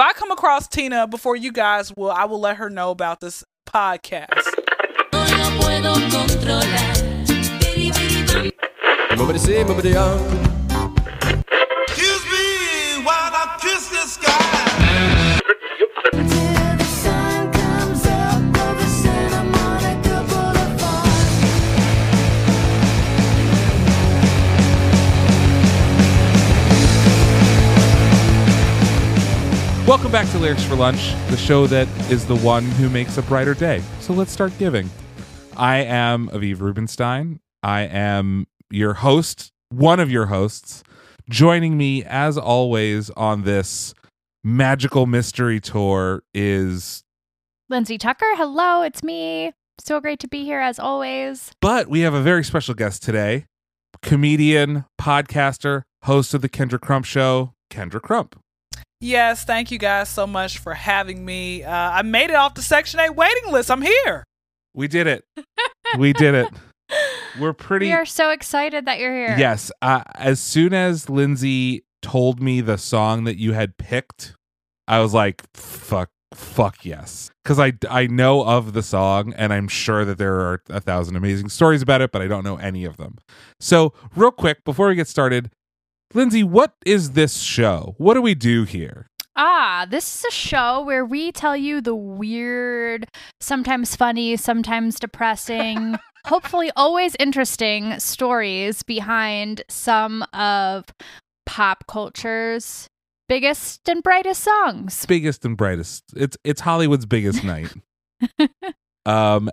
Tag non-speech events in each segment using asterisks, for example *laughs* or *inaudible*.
I come across Tina before you guys will, I will let her know about this podcast. Welcome back to Lyrics for Lunch, the show that is the one who makes a brighter day. So let's start giving. I am Aviv Rubenstein. I am your host, one of your hosts. Joining me, as always, on this magical mystery tour is. Lindsay Tucker, hello, it's me. So great to be here as always. But we have a very special guest today comedian, podcaster, host of The Kendra Crump Show, Kendra Crump. Yes, thank you guys so much for having me. Uh, I made it off the Section 8 waiting list. I'm here. We did it. we did it. *laughs* We're pretty. We are so excited that you're here. Yes. Uh, as soon as Lindsay told me the song that you had picked, I was like, fuck, fuck yes. Because I, I know of the song and I'm sure that there are a thousand amazing stories about it, but I don't know any of them. So, real quick, before we get started, Lindsay, what is this show? What do we do here? Ah, this is a show where we tell you the weird, sometimes funny, sometimes depressing, *laughs* hopefully always interesting stories behind some of pop culture's biggest and brightest songs. Biggest and brightest. It's it's Hollywood's biggest night. *laughs* um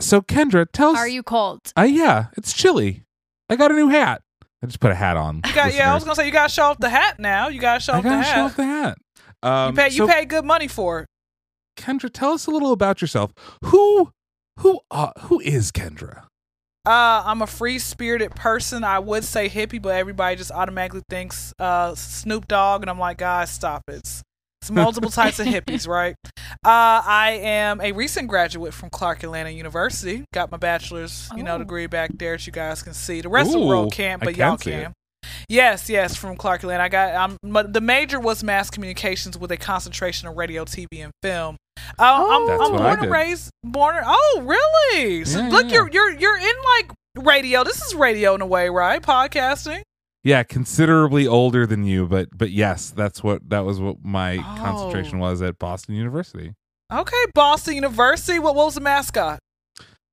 so Kendra, tell us Are you cold? Uh, yeah, it's chilly. I got a new hat. I just put a hat on. You got, yeah, I was going to say, you got to show off the hat now. You got to show off the gotta hat. show off the hat. Um, you pay, you so, pay good money for it. Kendra, tell us a little about yourself. Who, who, uh, who is Kendra? Uh, I'm a free spirited person. I would say hippie, but everybody just automatically thinks uh, Snoop Dogg, and I'm like, guys, stop it. It's, multiple types of hippies, right? Uh, I am a recent graduate from Clark Atlanta University. Got my bachelor's, you know, Oh. degree back there that you guys can see. The rest of the world can't, but y'all can. Yes, yes, from Clark Atlanta. I got um, the major was mass communications with a concentration of radio, TV, and film. Uh, I'm, That's I'm what I born and raised. Born. Oh, really? So Yeah, look, yeah. you're you're you're in like radio. This is radio in a way, right? Podcasting. Yeah, considerably older than you, but but yes, that's what that was what my Oh. concentration was at Boston University. Okay, Boston University. What, what was the mascot?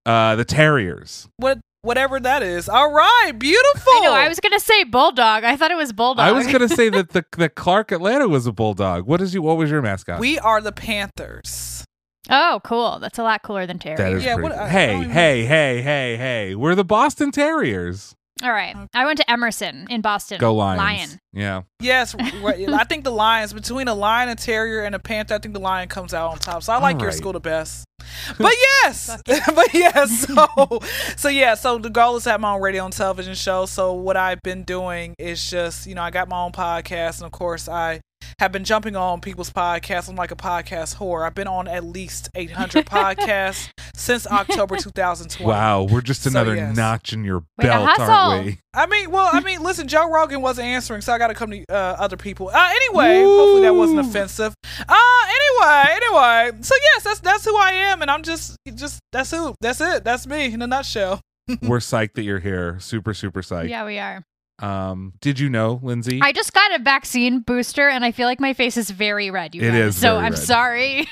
Uh, the Terriers. What whatever that is. All right, beautiful. I know, I was going to say bulldog. I thought it was bulldog. I was gonna say that *laughs* the the Clark Atlanta was a bulldog. What is you? What was your mascot? We are the Panthers. Oh, cool. That's a lot cooler than Terry. that is Yeah, pretty. what- I- I hey, don't even- hey, hey, hey, hey! We're the Boston Terriers. All right. I went to Emerson in Boston. Go Lions! Lion. Yeah. Yes, *laughs* right. I think the Lions between a lion, a terrier, and a panther. I think the lion comes out on top. So I like All your school the best. *laughs* But yes, *laughs* but yes. So, so yeah. So the goal is to have my own radio and television show. So what I've been doing is just you know I got my own podcast, and of course I have been jumping on people's podcasts. I'm like a podcast whore. I've been on at least 800 *laughs* podcasts since October *laughs* 2020. Wow, we're just So, another yes. notch in your Way belt, aren't we? I mean, well, I mean, listen, Joe Rogan wasn't answering, so I got to come to uh, other people. Uh, anyway, hopefully that wasn't offensive. Uh, anyway, anyway, so yes, that's that's who I am, and I'm just just that's who that's it, that's me in a nutshell. *laughs* we're psyched that you're here. Super, super psyched. Yeah, we are. Um, did you know, Lindsay? I just got a vaccine booster and I feel like my face is very red. You It guys. is So very I'm red. sorry.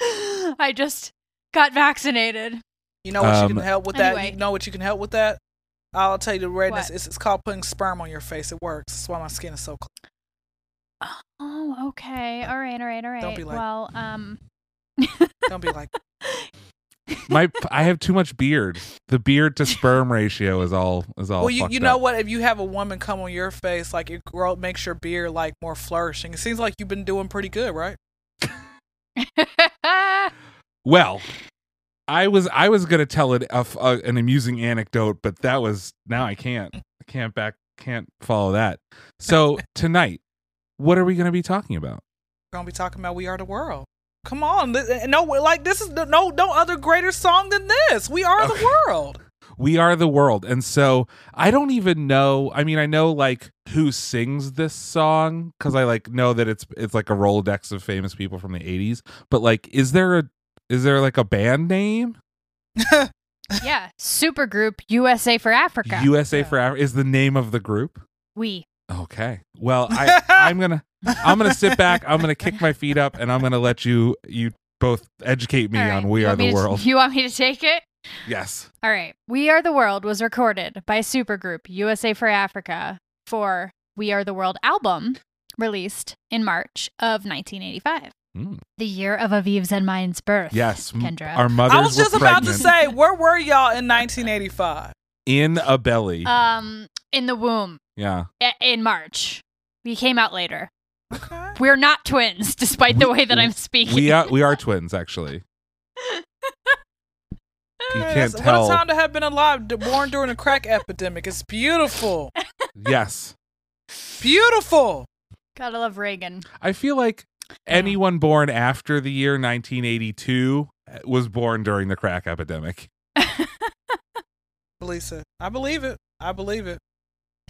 *laughs* I just got vaccinated. You know what you Um, can help with that? Anyway. You know what you can help with that? I'll tell you the redness. What? It's, it's called putting sperm on your face. It works. That's why my skin is so. Clean. Oh, okay. All right, all right, all right. Don't be like- well, um Don't be like. *laughs* My, I have too much beard. The beard to sperm ratio is all is all. well, you you know up. what? If you have a woman come on your face, like it grow makes your beard like more flourishing. It seems like you've been doing pretty good, right? *laughs* Well, I was I was gonna tell it a, f- a- an amusing anecdote, but that was now I can't I can't back can't follow that. So *laughs* tonight, what are we gonna be talking about? We're gonna be talking about "We Are the World." Come on, eh, no, like this is the, no no other greater song than this. We are the world. We Are the World. And so I don't even know. I mean, I know like who sings this song because I like know that it's it's like a Rolodex of famous people from the 80s. But like, is there a is there like a band name? *laughs* yeah, supergroup USA for Africa. USA Yeah. for Africa is the name of the group. we. Okay. Well, I *laughs* I'm gonna I'm gonna sit back. I'm gonna kick my feet up, and I'm gonna let you you both educate me All right, on We you Are want me the to- World. *laughs* You want me to take it? yes. All right. We Are the World was recorded by supergroup USA for Africa for We Are the World album released in March of 1985, Mm. the year of Aviv's and mine's birth. Yes. Kendra. Our mothers I was just were about to say, where were y'all in 1985? in a belly. Um, in the womb yeah. in March. We came out later. Okay. We're not twins, despite the We- way that I'm speaking. We are we are twins actually. *laughs* You Hey, can't that's- tell. What a time to have been alive, born during the crack *laughs* epidemic. It's beautiful. Yes. Beautiful. Gotta love Reagan. I feel like anyone born after the year 1982 uh, was born during the crack epidemic. Lisa, I believe it. I believe it.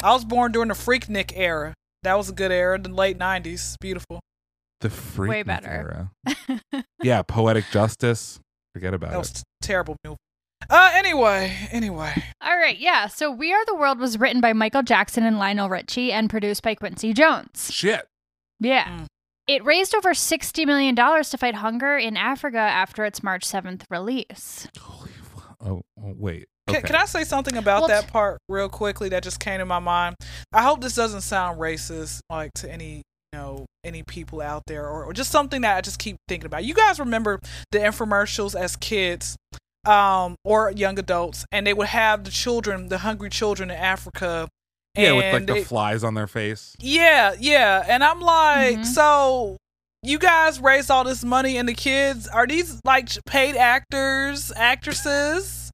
I was born during the Freaknik era. That was a good era, the late 90s. Beautiful. The freak Way better. era. *laughs* Yeah, poetic justice. Forget about it. That was it. terrible movie. Uh, anyway, anyway. All right, yeah. So We Are the World was written by Michael Jackson and Lionel Richie and produced by Quincy Jones. Shit. Yeah. Mm. It raised over $60 million to fight hunger in Africa after its March 7th release. Holy fu- oh, oh, wait. Can, Okay. can I say something about Well, that part real quickly that just came to my mind? I hope this doesn't sound racist, like to any you know any people out there, or, or just something that I just keep thinking about. You guys remember the infomercials as kids, um, or young adults, and they would have the children, the hungry children in Africa. yeah, with like the flies on their face. yeah, yeah. And I'm like, Mhm. so you guys raised all this money and the kids are these like paid actors, actresses?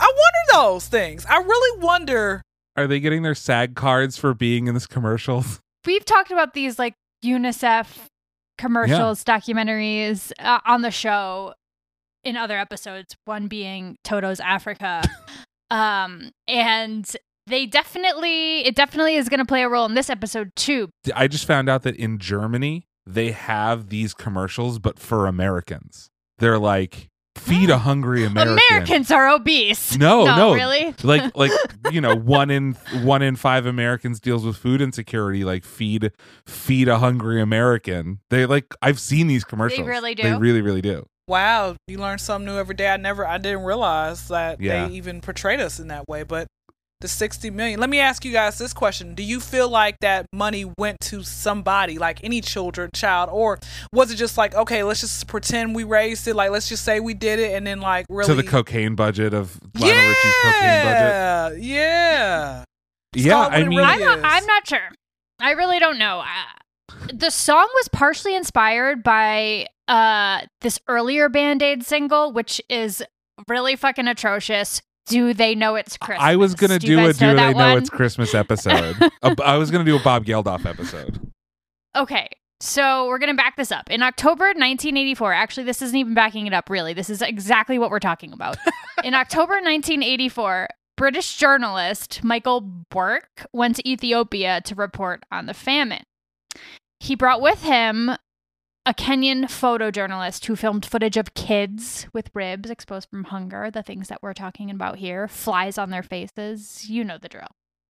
I wonder those things. I really wonder. Are they getting their SAG cards for being in this commercial? *laughs* We've talked about these like UNICEF commercials, documentaries uh, on the show in other episodes, one being Toto's Africa. *laughs* um, and they definitely, it definitely is going to play a role in this episode too. I just found out that in Germany they have these commercials, but for Americans. They're like feed a hungry American. Americans are obese. No, no. really. *laughs* like like *laughs* you know one in one in five Americans deals with food insecurity. Like feed feed a hungry American. They like I've seen these commercials. They really do. They really really do. Wow, you learn something new every day. I never, I didn't realize that Yeah. they even portrayed us in that way. But the 60 million. Let me ask you guys this question: Do you feel like that money went to somebody, like any children, child, or was it just like, okay, let's just pretend we raised it, like let's just say we did it, and then like really To the cocaine budget of Lionel Richie's cocaine budget. Yeah, yeah. Yeah, I mean really I'm, not. I'm not sure. I really don't know. Uh, the song was partially inspired by uh this earlier Band Aid single, which is really fucking atrocious. Do they know it's Christmas? I was gonna Do do a do know they know it's Christmas episode. *laughs* A- I was gonna do a Bob Geldof episode. Okay. So we're going to back this up. In October 1984, actually, this isn't even backing it up, really. This is exactly what we're talking about. *laughs* In October 1984, British journalist Michael Buerk went to Ethiopia to report on the famine. He brought with him a Kenyan photojournalist who filmed footage of kids with ribs exposed from hunger, the things that we're talking about here, flies on their faces. You know the drill.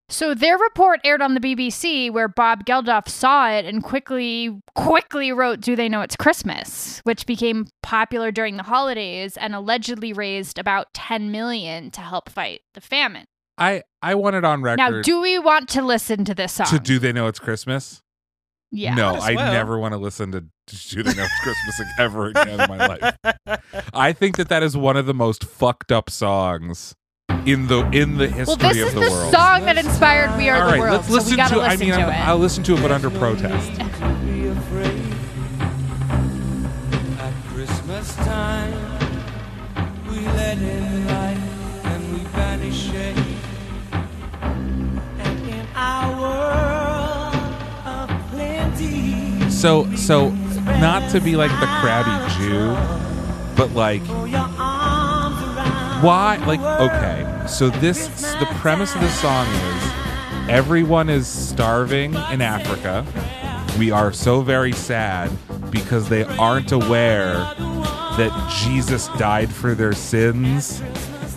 So their report aired on the BBC where Bob Geldof saw it and quickly quickly wrote Do They Know It's Christmas, which became popular during the holidays and allegedly raised about 10 million to help fight the famine. I I want it on record Now, do we want to listen to this song? to do they know it's Christmas? Yeah. no, I well. never want to listen to Do They Know It's Christmas ever *laughs* again in my life. I think that that is one of the most fucked up songs in the in the history Well, this of is the, the world. song that inspired We Are All the right, World. let's listen so we gotta to. I mean, to I'm- it. I'll listen to it, but under protest. *laughs* At Christmas time, we let in So so not to be like the crabby Jew, but like why like okay So this the premise of the song is everyone is starving in Africa. We are so very sad because they aren't aware that Jesus died for their sins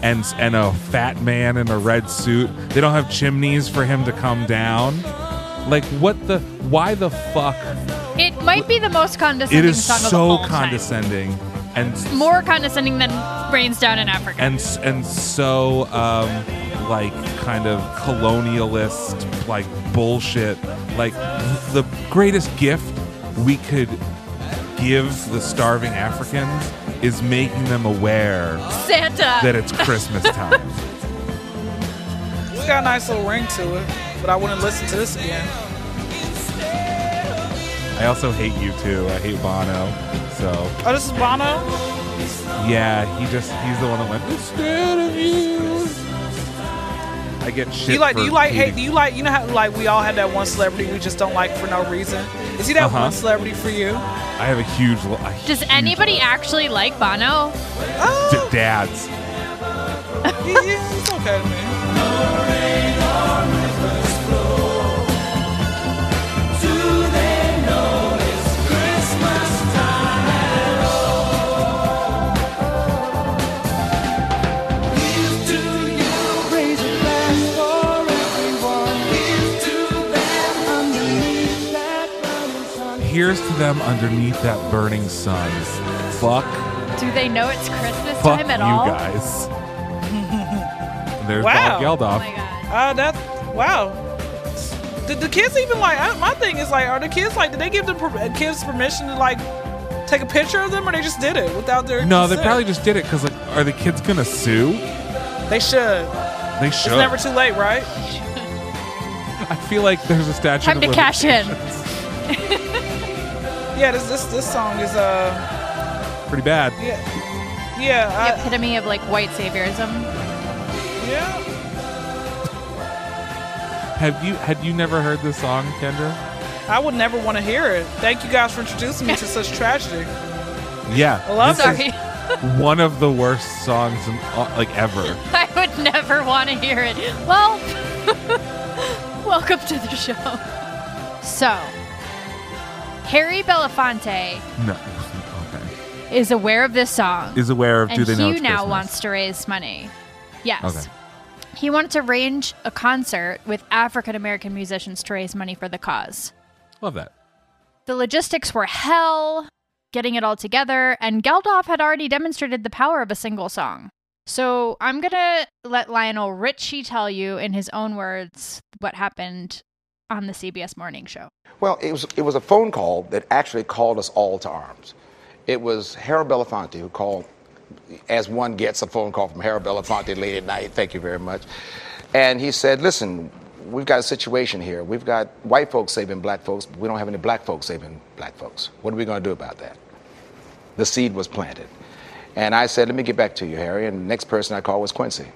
and and a fat man in a red suit. They don't have chimneys for him to come down. Like what the why the fuck? It might be the most condescending It is song of so all time. condescending and More condescending than Rains Down in Africa. and and so um like kind of colonialist like bullshit like the greatest gift we could give the starving africans is making them aware Santa. that it's christmas time It's got a nice little ring to it, but I wouldn't listen to this again. i also hate you too i hate bono so Oh, this is Bono. yeah he just he's the one that went instead of you i get shit Do you like? Do for you like? Hey, do you like? You know how like we all had that one celebrity we just don't like for no reason. Is he that Uh-huh. one celebrity for you? i have a huge a Does huge anybody list. actually like Bono? Oh, D- dads yeah, yeah, it's okay to me. Here's to them underneath that burning sun fuck Do they know it's Christmas Fuck time at you all? guys. *laughs* There's Wow. Bob Oh Geldof. my god. Uh, that wow. Did the kids even like? I, my thing is like, are the kids like? Did they give the per- kids permission to like take a picture of them, or they just did it without their? no, they consent? probably just did it because like, are the kids gonna sue? They should. They should. It's should. never too late, right? *laughs* I feel like there's a statute. Time of to cash in. limitations. *laughs* Yeah, this this this song is uh Pretty bad. yeah yeah The I, epitome of like white saviorism. yeah. Have you had you never heard this song, Kendra? I would never want to hear it. Thank you guys for introducing me to such *laughs* tragedy. Yeah. I love this. Sorry. is *laughs* one of the worst songs in, like ever. *laughs* I would never want to hear it. Well, welcome to the show. So, Harry Belafonte No. *laughs* Okay. is aware of this song. Is aware of and do they know he it's now Christmas? wants to raise money. Yes. Okay. He wanted to arrange a concert with African American musicians to raise money for the cause. Love that. The logistics were hell, getting it all together, and Geldof had already demonstrated the power of a single song. So I'm going to let Lionel Richie tell you in his own words what happened on the CBS morning show. Well, it was, it was a phone call that actually called us all to arms. It was Harold Belafonte who called, as one gets a phone call from Harold Belafonte late at night. Thank you very much. And he said, Listen, we've got a situation here. We've got white folks saving black folks, but we don't have any black folks saving black folks. What are we going to do about that? The seed was planted. And I said, Let me get back to you, Harry. And the next person I called was Quincy.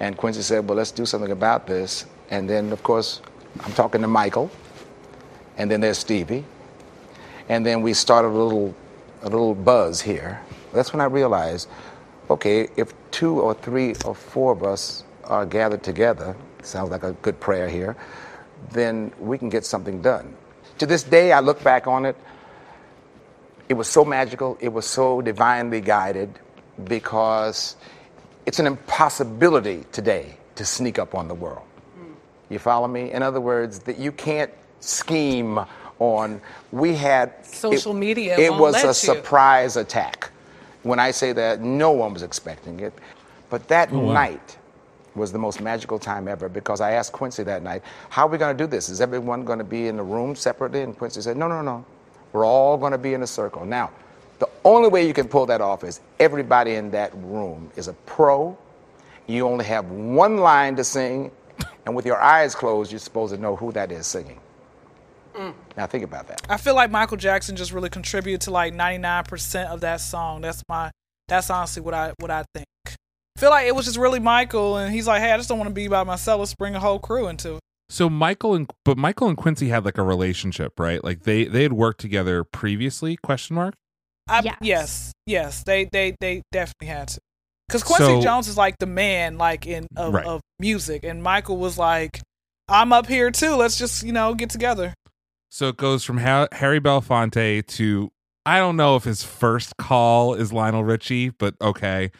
And Quincy said, Well, let's do something about this. And then, of course, I'm talking to Michael and then there's Stevie, and then we started a little, a little buzz here. That's when I realized, okay, if two or three or four of us are gathered together, sounds like a good prayer here, then we can get something done. To this day, I look back on it. It was so magical. It was so divinely guided because it's an impossibility today to sneak up on the world. You follow me? In other words, that you can't scheme on. We had Social it- media It won't was let a you. surprise attack. When I say that, no one was expecting it. But that oh, night was the most magical time ever because I asked Quincy that night, "How are we going to do this? Is everyone going to be in the room separately?" And Quincy said, "No, no, no. We're all going to be in a circle." Now, the only way you can pull that off is everybody in that room is a pro. You only have one line to sing, and with your eyes closed, you're supposed to know who that is singing. Mm. Now think about that. I feel like Michael Jackson just really contributed to like 99% of that song. That's my that's honestly what I what I think. I feel like it was just really Michael and he's like, "Hey, I just don't want to be by myself. Let's bring a whole crew into it." So Michael and but Michael and Quincy had like a relationship, right? Like they they had worked together previously? Question mark. I, Yes. yes. Yes. They they they definitely had to. Because Quincy So- Jones is like the man, like in of, Right. of music, and Michael was like, "I'm up here too. Let's just you know get together." So it goes from ha- Harry Belafonte to I don't know if his first call is Lionel Richie, but okay,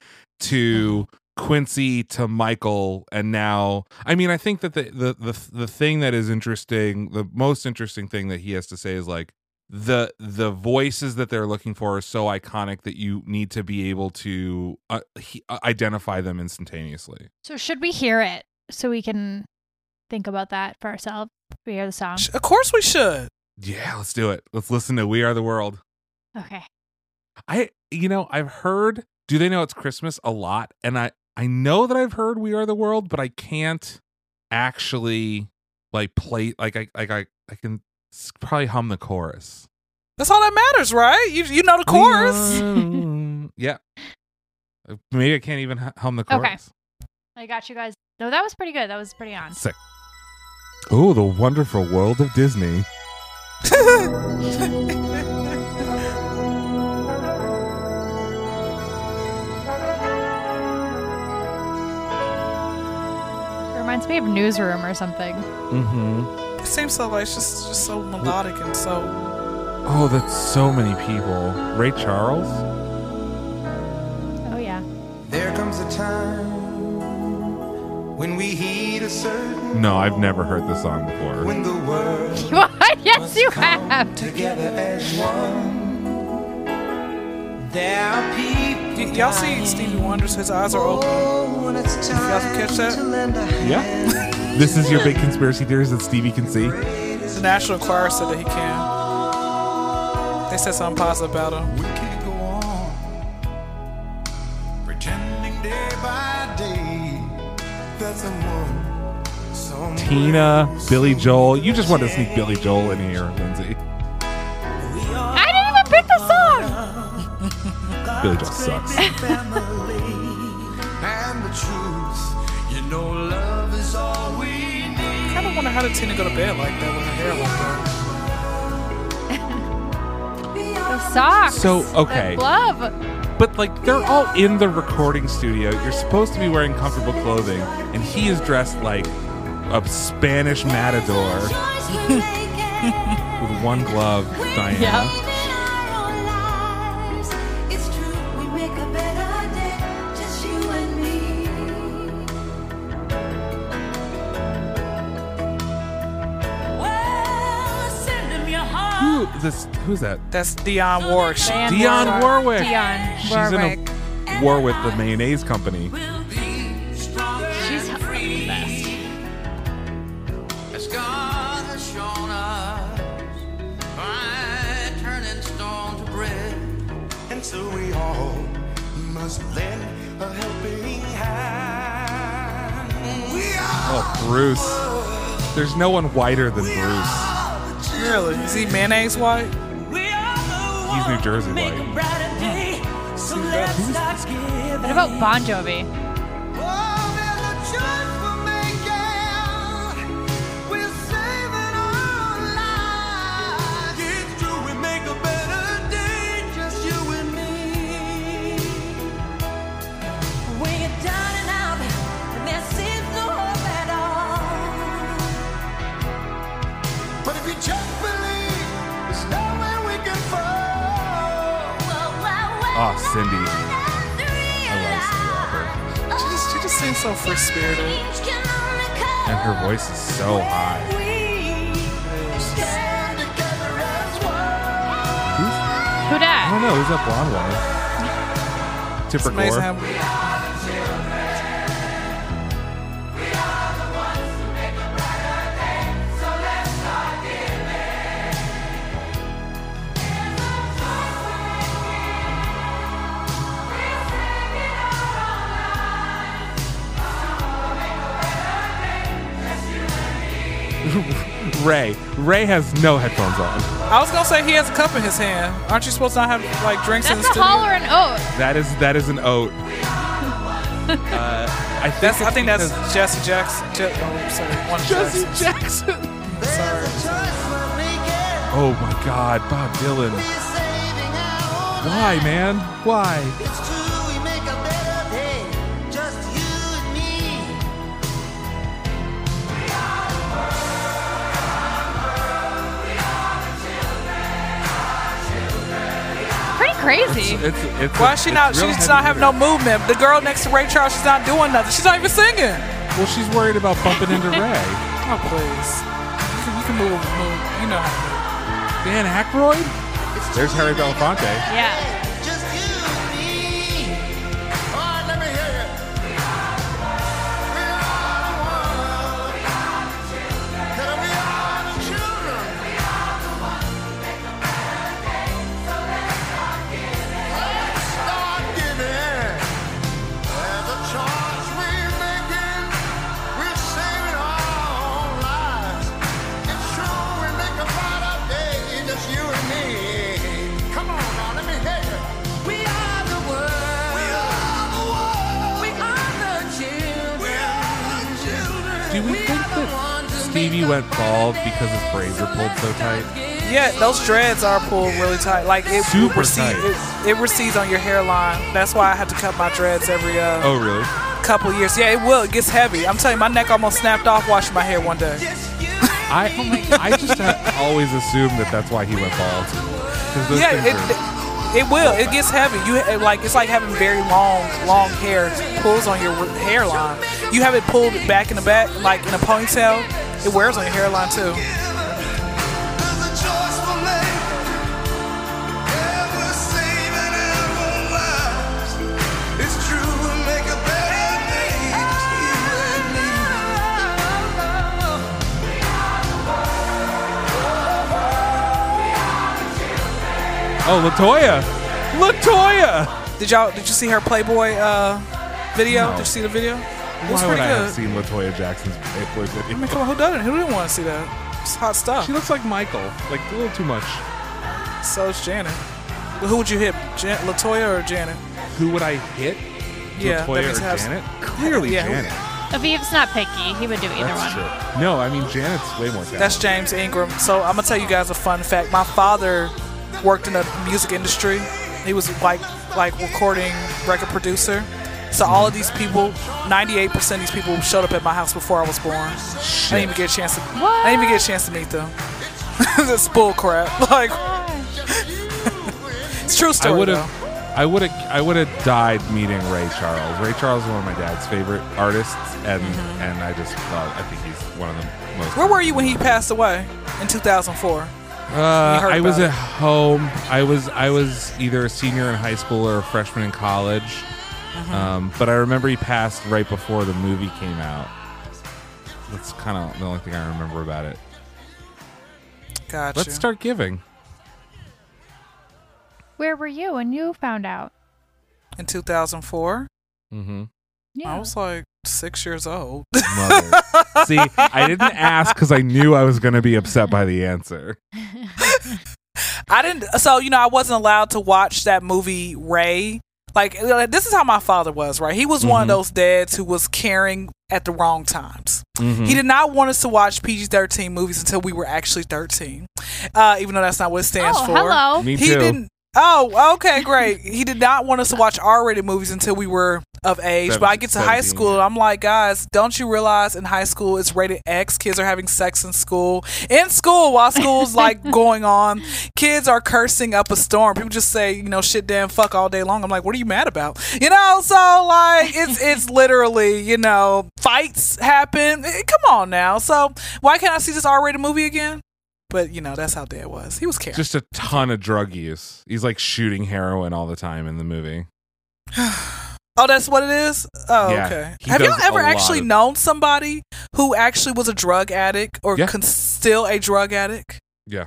to mm-hmm. Quincy to Michael, and now I mean I think that the the the the thing that is interesting, the most interesting thing that he has to say is like the the voices that they're looking for are so iconic that you need to be able to uh, he, uh, identify them instantaneously. So should we hear it so we can think about that for ourselves? We hear the song. Of course we should. Yeah, let's do it. Let's listen to "We Are the World." Okay. I you know, I've heard do they know it's Christmas a lot and I I know that I've heard We Are the World, but I can't actually like play like I like I I can s- probably hum the chorus. That's all that matters, right? You you know the chorus. *laughs* yeah. Maybe I can't even hum the chorus. Okay. I got you guys. No, that was pretty good. That was pretty on. Sick. Oh, the wonderful world of Disney. It reminds me of Newsroom or something. Mm-hmm. It seems so like it's just just so melodic and so. Oh, that's so many people. Ray Charles? Oh yeah. There comes a time when we heed a certain No, I've never heard this song before. when the world What? *laughs* yes, you have. together as one. There are people. Y- y'all see Stevie Wonder's his eyes are open. Oh, when it's time guys catch that? to lend a hand. Yeah. This is your big conspiracy theories that Stevie can see. The National Enquirer said that he can. They said something positive about him. We can't go on pretending day by day that someone, someone Tina, Billy Joel. You just want to sneak Billy Joel in here, Lindsay. All we need. I kind of wonder how did Tina go to bed like that with her hair like that. The socks. So, okay. The glove. But like they're all in the recording studio. You're supposed to be wearing comfortable clothing, and he is dressed like a Spanish matador *laughs* with one glove. Diana. Yep. This? Who's that? That's Dionne oh, Warwick. She, Diane Dionne Warwick. Dionne She's Warwick. in a war with the mayonnaise company. She's the best. As God has shown us turning stone to bread. And so we all must lend a helping hand. Oh, Bruce. There's no one whiter than Bruce. Really? Is he mayonnaise white? He's New Jersey white. What about Bon Jovi? Oh, Cindy. I love Cyndi Lauper. She just, she just seems so free spirited. And her voice is so high. Stand together as. Who's, Who I don't know. Who's that blonde one? Tipper Gore. Ray. Ray has no headphones on. I was gonna say he has a cup in his hand. Aren't you supposed to not have like drinks in That's the a studio? holler and oat. That is that is an oat. *laughs* Uh, I think That's I think that's Jesse Jackson. Je- oh, sorry, one of Jesse Jackson's. Jackson. Sorry. Oh my God, Bob Dylan. Why, man? Why? Crazy. It's it's. Why is she not? real She's not having no movement. The girl next to Ray Charles, she's not doing nothing. She's not even singing. Well, she's worried about bumping into *laughs* Ray. Oh please, you can, you can move, move. You know how to move. Dan Aykroyd. There's Harry Belafonte. Yeah. Went bald because his braids are pulled so tight? Yeah, those dreads are pulled really tight. Like it Super recedes, tight. It, it recedes on your hairline. That's why I have to cut my dreads every uh, Oh, really? couple years. Yeah, it will. It gets heavy. I'm telling you, my neck almost snapped off washing my hair one day. I I just always assumed that that's why he went bald. Yeah, it, it will. It gets heavy. You it, like it's like having very long, long hair pulls on your hairline. You have it pulled back in the back, like in a ponytail. It wears on your hairline too. There's a choice we're making. Yeah, we're saving our own lives. It's true, we'll make a better day, just you and me. oh, Latoya, Latoya. Did y'all? Did you see her Playboy uh, video? No. Did you see the video? It was Why would pretty I good. have seen Latoya Jackson's Playboy I mean, come on, who doesn't? Who didn't want to see that? It's hot stuff. She looks like Michael, like a little too much. So is Janet. Well, who would you hit, Jan- Latoya or Janet? Who would I hit? Yeah, that Latoya means or have- Janet? *laughs* Clearly Yeah, who- Janet. Aviv's not picky. He would do either That's one. true. No, I mean Janet's way more talented. That's James Ingram. So I'm gonna tell you guys a fun fact. My father worked in the music industry. He was like like recording record producer. So all of these people, 98% of these people showed up at my house before I was born. I didn't even get a chance to. I didn't even get a chance to meet them. *laughs* That's bull crap. *laughs* Like *laughs* it's true I would have. I would have. I would have died meeting Ray Charles. Ray Charles is one of my dad's favorite artists, and and I just thought I think he's one of the most. Mm-hmm. Where were you when he passed away in 2004? Uh, I was about at home. I was I was either a senior in high school or a freshman in college. Mm-hmm. Um, but I remember he passed right before the movie came out. That's kind of the only thing I remember about it. Gotcha. Let's start giving. Where were you when you found out? in 2004. Mm-hmm. Yeah. I was like six years old. Mother. *laughs* See, I didn't ask because I knew I was going to be upset by the answer. I didn't. So you know, I wasn't allowed to watch that movie Ray. Like this is how my father was, right? He was one of Mhm. those dads who was caring at the wrong times. Mhm. He did not want us to watch PG thirteen movies until we were actually thirteen, uh, even though that's not what it stands oh, for. hello. Me he too. didn't. Oh, okay, great. he did not want us to watch R-rated movies until we were of age. but I get to high school, yeah. and I'm like, guys, don't you realize in high school it's rated X? Kids are having sex in school. In school, while school's like *laughs* going on, kids are cursing up a storm. People just say, you know, shit, damn, fuck all day long. I'm like, what are you mad about? You know, so like, it's it's *laughs* literally, you know, fights happen. Eh, Come on now. So why can't I see this R-rated movie again? But you know, that's how dad was. He was caring. Just a ton of drug use. He's like shooting heroin all the time in the movie. *sighs* Oh, that's what it is. Oh, Yeah, okay. Have y'all ever actually of- known somebody who actually was a drug addict or Yeah. con- still a drug addict? Yeah.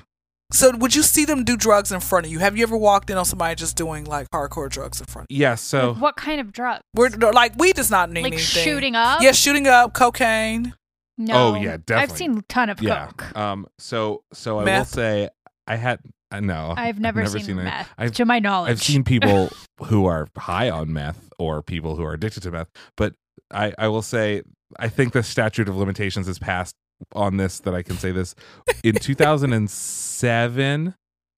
So, would you see them do drugs in front of you? Have you ever walked in on somebody just doing like hardcore drugs in front? of you? Yeah, so Like, what kind of drugs? We're like we does not need Like anything. shooting up? Yeah, shooting up, cocaine. No. Oh, yeah, definitely. I've seen a ton of yeah. coke. Um so so I will say I had uh, no. I've never, seen, it. meth, I've to my knowledge. I've seen people *laughs* who are high on meth or people who are addicted to meth, but I, I will say I think the statute of limitations is passed on this that I can say this in *laughs* 2007,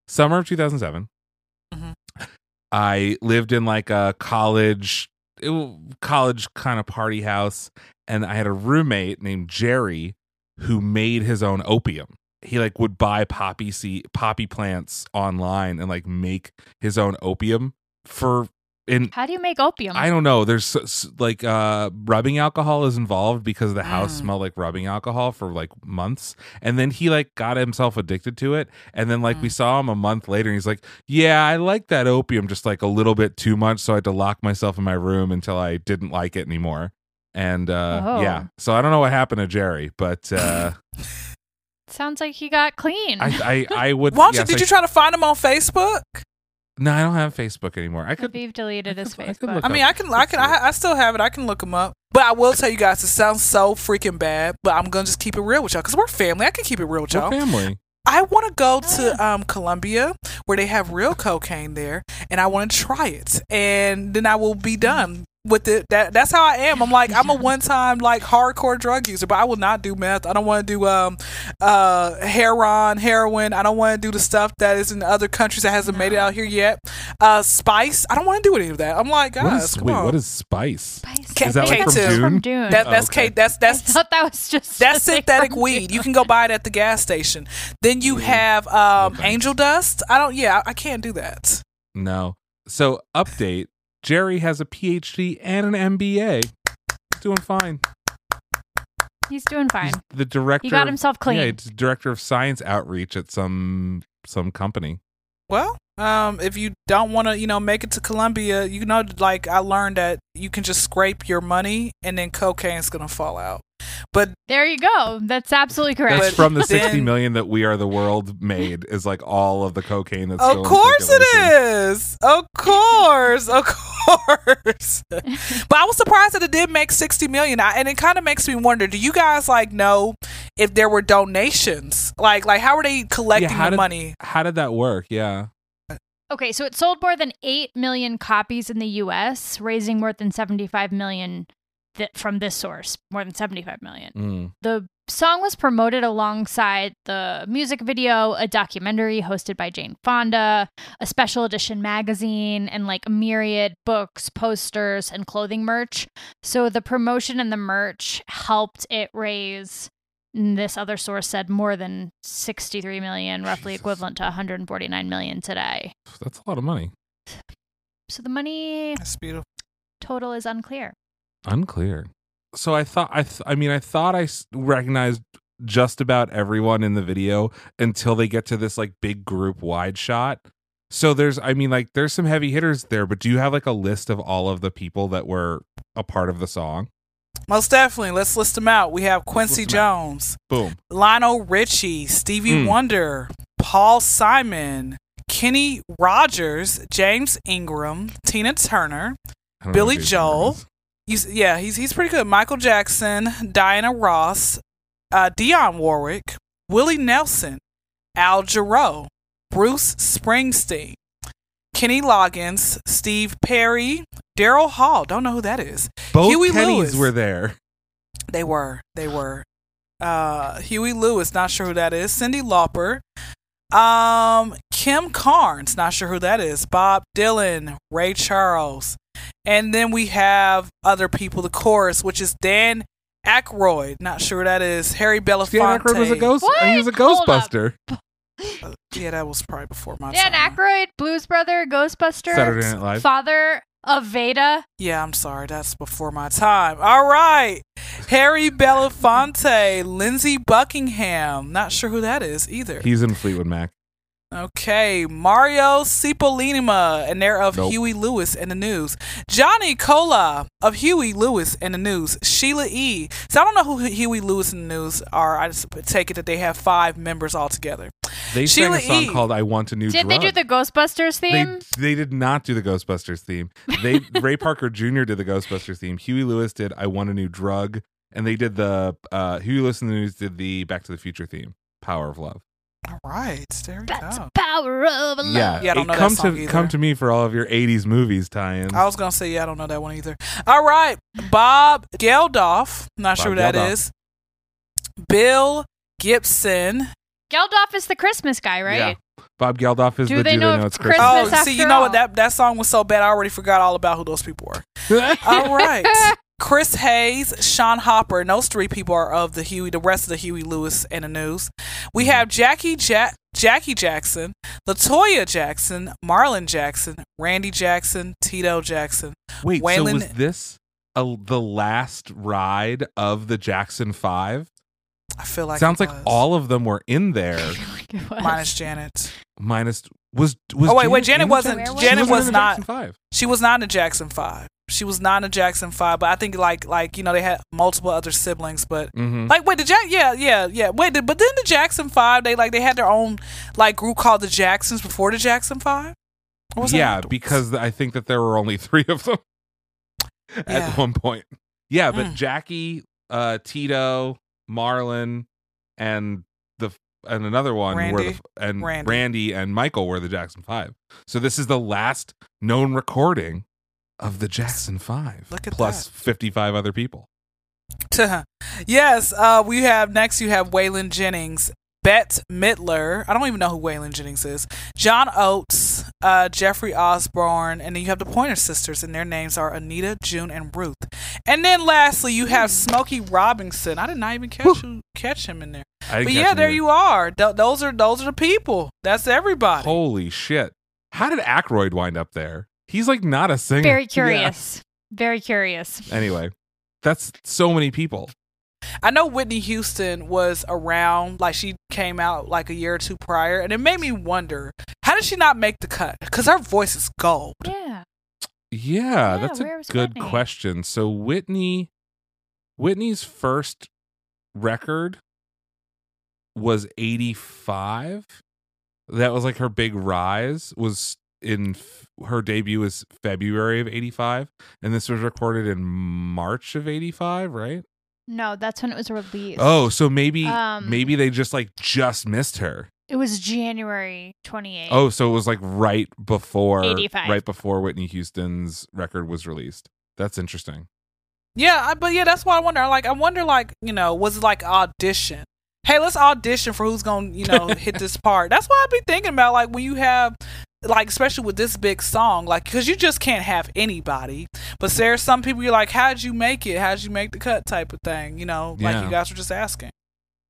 summer of 2007. Mhm. I lived in like a college it college kind of party house and I had a roommate named Jerry who made his own opium. he like would buy poppy seed poppy plants online and like make his own opium for in How do you make opium? I don't know. There's s- s- like uh rubbing alcohol is involved because the house Mm. smelled like rubbing alcohol for like months. And then he like got himself addicted to it. And then like we Mm. saw him a month later and he's like, "Yeah, I like that opium just like a little bit too much, so I had to lock myself in my room until I didn't like it anymore." And uh Oh. yeah. So I don't know what happened to Jerry, but uh *laughs* Sounds like he got clean. I I I *laughs* would Why don't yes, did I you try to find him on Facebook? No, I don't have Facebook anymore. I could Aviv deleted his I could Facebook. look I mean, up- I can, I can, I, I still have it. I can look him up. But I will tell you guys, it sounds so freaking bad. But I'm gonna just keep it real with y'all because we're family. I can keep it real with We're y'all. family. I want to go to um, Colombia where they have real cocaine there, and I want to try it, and then I will be done with it. That that's how I am. I'm like I'm a one time like hardcore drug user, but I will not do meth. I don't want to do um uh heroin, heroin. I don't want to do the stuff that is in other countries that hasn't made it out here yet. Uh, spice. I don't want to do any of that. I'm like, What guys, is come wait, on. what is spice? Spice. K- Is that like from Dune? From Dune. that, Oh, that's okay. Kate. That's I that's thought that was just that's *laughs* synthetic weed. Dune. You can go buy it at the gas station. Then you have um, Okay. angel dust. I don't. Yeah, I, I can't do that. No. So update. Jerry has a PhD and an MBA. He's doing fine. He's doing fine. He's the director. He got of- himself clean. Yeah, he's director of science outreach at some some company. Well, um, if you don't want to, you know, make it to Colombia, you know, like I learned that you can just scrape your money and then cocaine's gonna fall out. But There you go. That's absolutely correct. That's from the sixty then- million that We Are the World made. Is like all of the cocaine that's of still in course circulation. it is. Of course, of course. *laughs* but I was surprised that it did make sixty million, I, and it kind of makes me wonder: Do you guys like know if there were donations? Like, like how are they collecting how the did- money? How did that work? Yeah. Okay, so it sold more than 8 million copies in the US, raising more than 75 million th- from this source, more than 75 million. Mm. The song was promoted alongside the music video, a documentary hosted by Jane Fonda, a special edition magazine, and like a myriad books, posters, and clothing merch. So the promotion and the merch helped it raise. This other source said more than 63 million, roughly Jesus. equivalent to 149 million today. That's a lot of money. So the money total is unclear. Unclear. So I thought I th- I mean I thought I recognized just about everyone in the video until they get to this like big group wide shot. So there's I mean like there's some heavy hitters there, but do you have like a list of all of the people that were a part of the song? Most definitely. Let's list them out. We have Quincy list 'em out. Jones, Boom. Lionel Richie, Stevie Mm. Wonder, Paul Simon, Kenny Rogers, James Ingram, Tina Turner. I don't know Billy Joel. Ingram is. You, s- yeah, he's he's pretty good. Michael Jackson, Diana Ross, uh, Dionne Warwick, Willie Nelson, Al Jarreau, Bruce Springsteen, Kenny Loggins, Steve Perry, Daryl Hall. Don't know who that is. Both Huey Kennys Lewis. were there. They were. They were. Uh, Huey Lewis, not sure who that is. Cyndi Lauper. Um, Kim Carnes, not sure who that is. Bob Dylan, Ray Charles. And then we have other people, the chorus, which is Dan Aykroyd, not sure who that is. Harry Belafonte. Dan Belafonte. Aykroyd was a ghost. What? He was a Hold up. Ghostbuster. *laughs* Uh, yeah, that was probably before my time. Dan time. Aykroyd, Blues Brother, Ghostbuster, Saturday Night Live. father of Vada. Yeah, I'm sorry. That's before my time. All right. Harry Belafonte, *laughs* Lindsey Buckingham. Not sure who that is either. He's in Fleetwood Mac. Okay, Mario Cipollina, and they're of Nope. Huey Lewis and the News. Johnny Colla of Huey Lewis and the News. Sheila E. So I don't know who Huey Lewis and the News are. I just take it that they have five members altogether. They Sheila sang a song E. called "I Want a New Drug. Did Drug." they do the Ghostbusters They theme? they did not do the Ghostbusters theme. They *laughs* Ray Parker Jr. did the Ghostbusters theme. Huey Lewis did "I Want a New Drug," and they did the uh, Huey Lewis and the News did the Back to the Future theme, "Power of Love." All right, there we That's go. the power of love. Yeah, Yeah, I don't it- know that come song to either. come to me for all of your '80s movies tie-ins. I was gonna say yeah, I don't know that one either. All right, Bob Geldof. Not sure who Bob that Geldof. is. Bill Gibson. Geldof is the Christmas guy, right? Yeah. Bob Geldof is Do the they Do know They Know if It's Christmas Christmas? Oh, after see, you know what that that song was so bad. I already forgot all about who those people were. *laughs* All right. *laughs* Chris Hayes, Sean Hopper, and those three people are of the Huey, the rest of the Huey Lewis and the news. We mm-hmm. have Jackie ja- Jackie Jackson, Latoya Jackson, Marlon Jackson, Randy Jackson, Tito Jackson. Wait, so was this a, the last ride of the Jackson Five? I feel like Sounds it like was. all of them were in there. *laughs* minus Janet. minus was was Oh, wait, wait, Janet wasn't- Jackson- Janet wasn't was in not- Five. She was not in the Jackson Five. She was not in the Jackson Five, but I think like like you know they had multiple other siblings, but Mm-hmm. Like wait, the Jack, yeah, yeah, yeah. Wait, the- but then the Jackson Five, they like they had their own like group called the Jacksons before the Jackson Five. Was Yeah, afterwards? because I think that there were only *laughs* three of them at Yeah. one point. Yeah, but Mm. Jackie, uh, Tito, Marlon, and the and another one were the, Randy. and Randy. Randy. and Michael were the Jackson Five. So this is the last known recording of the Jackson Five. Look at plus that. fifty five other people. *laughs* yes, uh, we have next. You have Waylon Jennings, Bette Midler. I don't even know who Waylon Jennings is. John Oates, uh, Jeffrey Osborne, and then you have the Pointer Sisters, and their names are Anita, June, and Ruth. And then lastly, you have Smokey Robinson. I did not even catch you, catch him in there. I But yeah, there you are. Th- those are those are the people. That's everybody. Holy shit! How did Aykroyd wind up there? He's like not a singer. Very *laughs* Yeah. curious. Very curious. Anyway, that's so many people. I know Whitney Houston was around, like she came out like a year or two prior, and it made me wonder how did she not make the cut? Because her voice is gold. Yeah. Yeah, Yeah, that's a good Whitney? question. So Whitney Whitney's first record was 85. That was like her big rise was in f- her debut was February of 85 and this was recorded in March of 85, right? No, that's when it was released. Oh, so maybe Um, maybe they just like just missed her. It was January 28th. Oh, so it was like right before 85. right before Whitney Houston's record was released. That's interesting. Yeah, I, but yeah, that's why I wonder. Like, I wonder, like, you know, was it like audition? Hey, let's audition for who's gonna, you know, hit this *laughs* part. That's why I be thinking about like when you have, like, especially with this big song, like, because you just can't have anybody. But there's some people you're like, how'd you make it? How'd you make the cut? Type of thing, you know, like Yeah. you guys were just asking.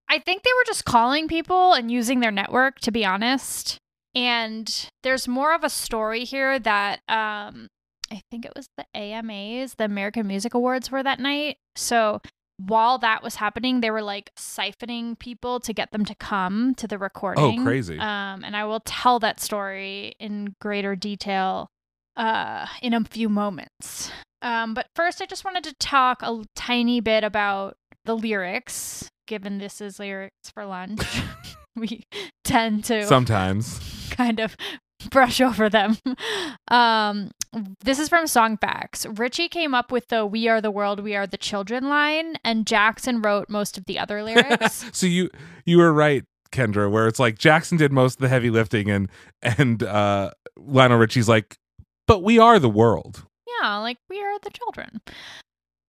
I think they were just calling people and using their network, to be honest. And there's more of a story here that um, I think it was the AMAs, the American Music Awards, were that night. So while that was happening, they were like siphoning people to get them to come to the recording. Oh, crazy. Um, and I will tell that story in greater detail uh, in a few moments. Um, but first, I just wanted to talk a tiny bit about the lyrics, given this is lyrics for lunch. *laughs* *laughs* we tend to Sometimes. kind of brush over them. Um, this is from Song Facts. Richie came up with the "We are the world, we are the children" line, and Jackson wrote most of the other *laughs* lyrics. so you you were right, Kendra, where it's like Jackson did most of the heavy lifting and and uh Lionel Richie's like, but we are the world. yeah, like we are the children.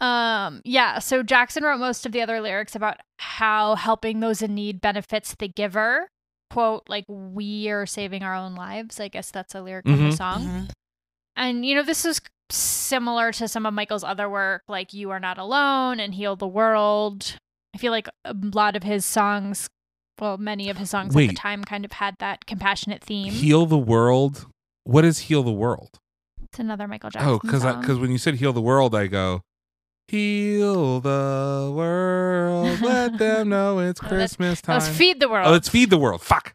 Um, yeah, so Jackson wrote most of the other lyrics about how helping those in need benefits the giver. Quote, like, we are saving our own lives. I guess that's a lyric from Mhm. the song. Mhm. And, you know, this is similar to some of Michael's other work, like You Are Not Alone and Heal the World. I feel like a lot of his songs, well, many of his songs at the time kind of had that compassionate theme. Heal the world. What is heal the world? it's another Michael Jackson Oh, because song. because when you said heal the world, I go, heal the world, *laughs* let them know it's Christmas time. Let's Feed the World. oh, let's feed the world. Fuck.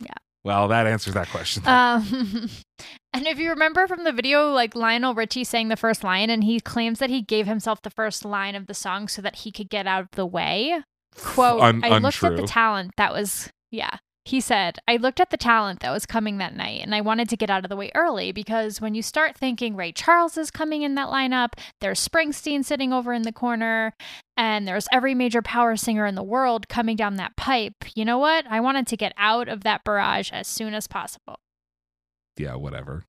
Yeah. Well, that answers that question. Um, *laughs* and if you remember from the video, like Lionel Richie sang the first line, and he claims that he gave himself the first line of the song so that he could get out of the way. Quote, Un- I looked at the talent that was, yeah. He said, I looked at the talent that was coming that night and I wanted to get out of the way early because when you start thinking Ray Charles is coming in that lineup, there's Springsteen sitting over in the corner, and there's every major power singer in the world coming down that pipe. You know what? I wanted to get out of that barrage as soon as possible. yeah, whatever.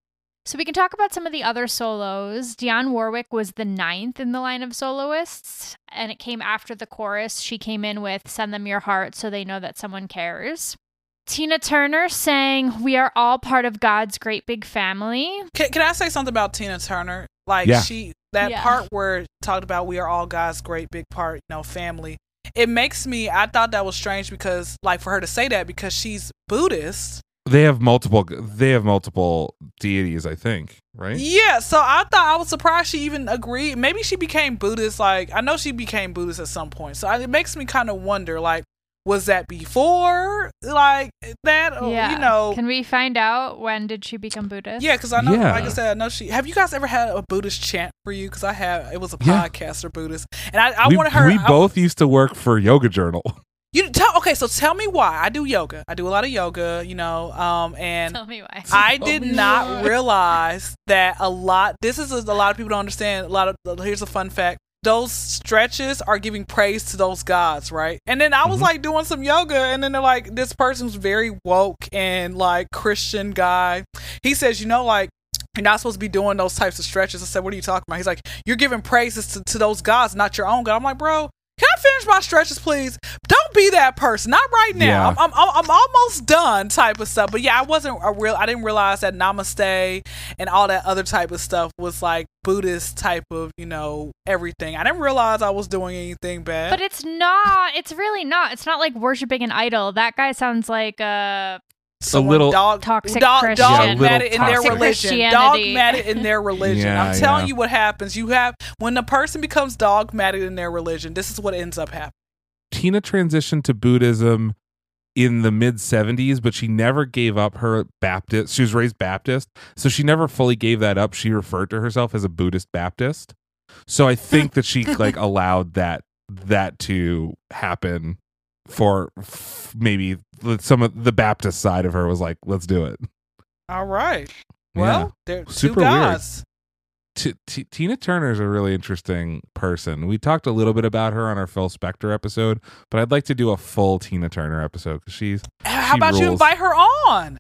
So we can talk about some of the other solos. Dionne Warwick was the ninth in the line of soloists, and it came after the chorus. She came in with Send Them Your Heart so they know that someone cares. Tina Turner saying, We Are All Part of God's Great Big Family. Can, can I say something about Tina Turner? Like Yeah. she that Yeah. part where talked about we are all God's great big part, you know, family. It makes me I thought that was strange because like for her to say that because she's Buddhist. They have multiple. They have multiple deities. I think. Right. Yeah, so I thought I was surprised she even agreed. Maybe she became Buddhist. Like I know she became Buddhist at some point. So it makes me kind of wonder, like, was that before, like that? Or, yeah. you know, Can we find out when did she become Buddhist? yeah, because I know, Yeah. like I said, I know she. Have you guys ever had a Buddhist chant for you? Because I have. It was a Yeah. podcaster Buddhist, and I, I we, wanted her. we I- both used to work for Yoga Journal. *laughs* You tell. Okay, so tell me why. I do yoga. I do a lot of yoga. You know, um, and Tell me why. I did not realize that a lot. This is a, a lot of people don't understand. A lot of here's a fun fact. Those stretches are giving praise to those gods, right? And then I was Mhm. like doing some yoga, and then they're like, this person's very woke and like Christian guy. He says, you know, like you're not supposed to be doing those types of stretches. I said, what are you talking about? He's like, you're giving praises to, to those gods, not your own God. I'm like, bro, finish my stretches, please? Don't be that person. Not right now. Yeah. I'm, I'm, I'm, I'm almost done, type of stuff. But yeah, I wasn't a real. I didn't realize that Namaste and all that other type of stuff was like Buddhist type of, you know, everything. I didn't realize I was doing anything bad. But it's not. It's really not. It's not like worshiping an idol. That guy sounds like uh Someone little- dog, Toxic dog, Christian. Yeah, a little dogmatic in their toxic. religion. Christianity. Dogmatic in their *laughs* religion. Yeah, I'm telling yeah. you what happens. You have when the person becomes dogmatic in their religion. This is what ends up happening. Tina transitioned to Buddhism in the mid 70s, but she never gave up her Baptist. She was raised Baptist, so she never fully gave that up. She referred to herself as a Buddhist Baptist. So I think that she *laughs* like allowed that that to happen for f- maybe some of the Baptist side of her was like, let's do it. All right. Yeah. Well, they're Super two weird. guys. T- T- Tina Turner is a really interesting person. We talked a little bit about her on our Phil Spector episode, but I'd like to do a full Tina Turner episode because she's uh, How She about you rules. invite her on?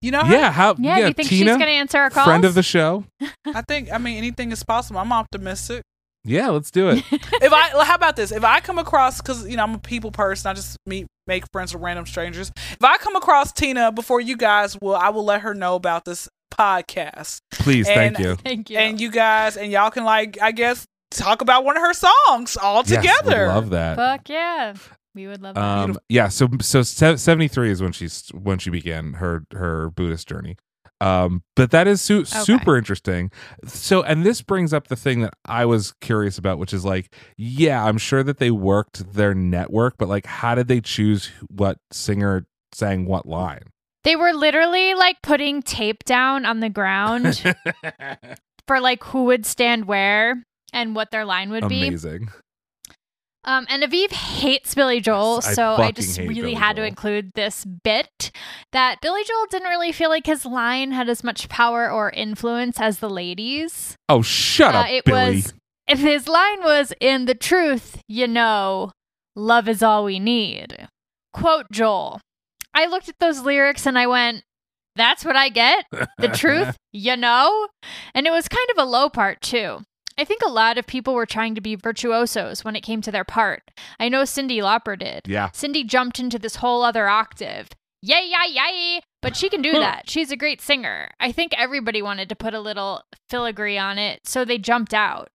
You know, her? yeah. How yeah. do you think Tina, she's gonna answer our calls? friend of the show. *laughs* I think. I mean, anything is possible. I'm optimistic. Yeah, let's do it. *laughs* if I, how about this? If I come across, because you know I'm a people person, I just meet, make friends with random strangers. If I come across Tina before you guys will, I will let her know about this podcast, Please, And- thank you. *laughs* Thank you. and you guys, and y'all can like, I guess, talk about one of her songs all Yes, together. would love that. Fuck yeah. We would love that. Um, yeah. So so seventy three is when she's when she began her her Buddhist journey. Um, but that is su- super interesting. So, and this brings up the thing that I was curious about, which is like, yeah, I'm sure that they worked their network, but like, how did they choose what singer sang what line? they were literally like putting tape down on the ground *laughs* for like who would stand where and what their line would be. Amazing. Um, and Aviv hates Billy Joel, Yes, I so I just really Billy had to include this bit that Billy Joel didn't really feel like his line had as much power or influence as the ladies. Oh, shut Uh, up, it Billy. was if his line was in the truth, you know, love is all we need. Quote Joel. I looked at those lyrics and I went, that's what I get? The *laughs* truth, you know? And it was kind of a low part too. I think a lot of people were trying to be virtuosos when it came to their part. I know Cyndi Lauper did. Yeah. Cyndi jumped into this whole other octave. Yay, yay, yay. But she can do *laughs* that. She's a great singer. I think everybody wanted to put a little filigree on it, so they jumped out.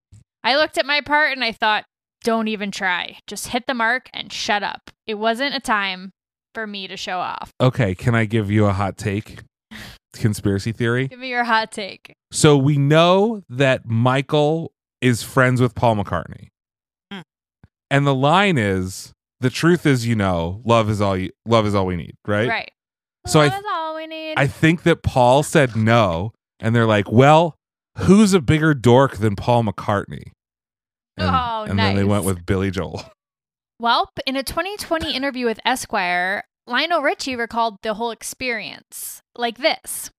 I looked at my part and I thought, don't even try. Just hit the mark and shut up. It wasn't a time for me to show off. Okay, can I give you a hot take? *laughs* Conspiracy theory. Give me your hot take. So we know that Michael is friends with Paul McCartney. Hmm. And the line is the truth is you know, love is all you, love is all we need, right? Right. So I- That's all we need. I think that Paul said no and they're like, "Well, who's a bigger dork than Paul McCartney?" And, Oh, and then they went with Billy Joel. *laughs* Well, in a 2020 interview with Esquire, Lionel Richie recalled the whole experience like this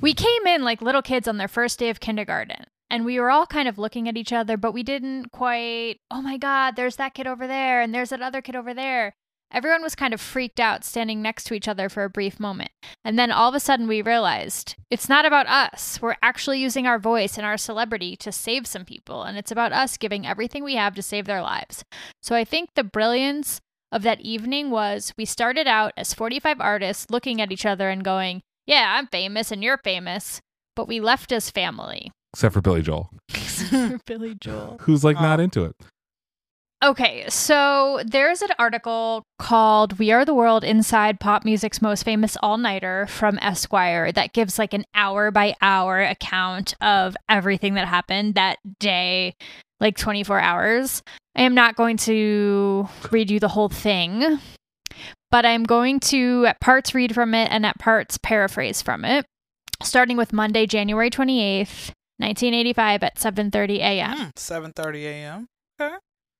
We came in like little kids on their first day of kindergarten, and we were all kind of looking at each other, but we didn't quite, oh my God, there's that kid over there, and there's that other kid over there. Everyone was kind of freaked out standing next to each other for a brief moment. And then all of a sudden we realized it's not about us. We're actually using our voice and our celebrity to save some people. And it's about us giving everything we have to save their lives. So I think the brilliance of that evening was we started out as 45 artists looking at each other and going, Yeah, I'm famous and you're famous. But we left as family. Except for Billy Joel, *laughs* Billy Joel. who's like Oh. not into it. Okay, so there's an article called We Are the World Inside Pop Music's Most Famous All Nighter from Esquire that gives like an hour by hour account of everything that happened that day, like 24 hours. I am not going to read you the whole thing, but I'm going to at parts read from it and at parts paraphrase from it, starting with Monday, January 28th, 1985 at 7:30 a.m. Mm, 7:30 a.m. Okay.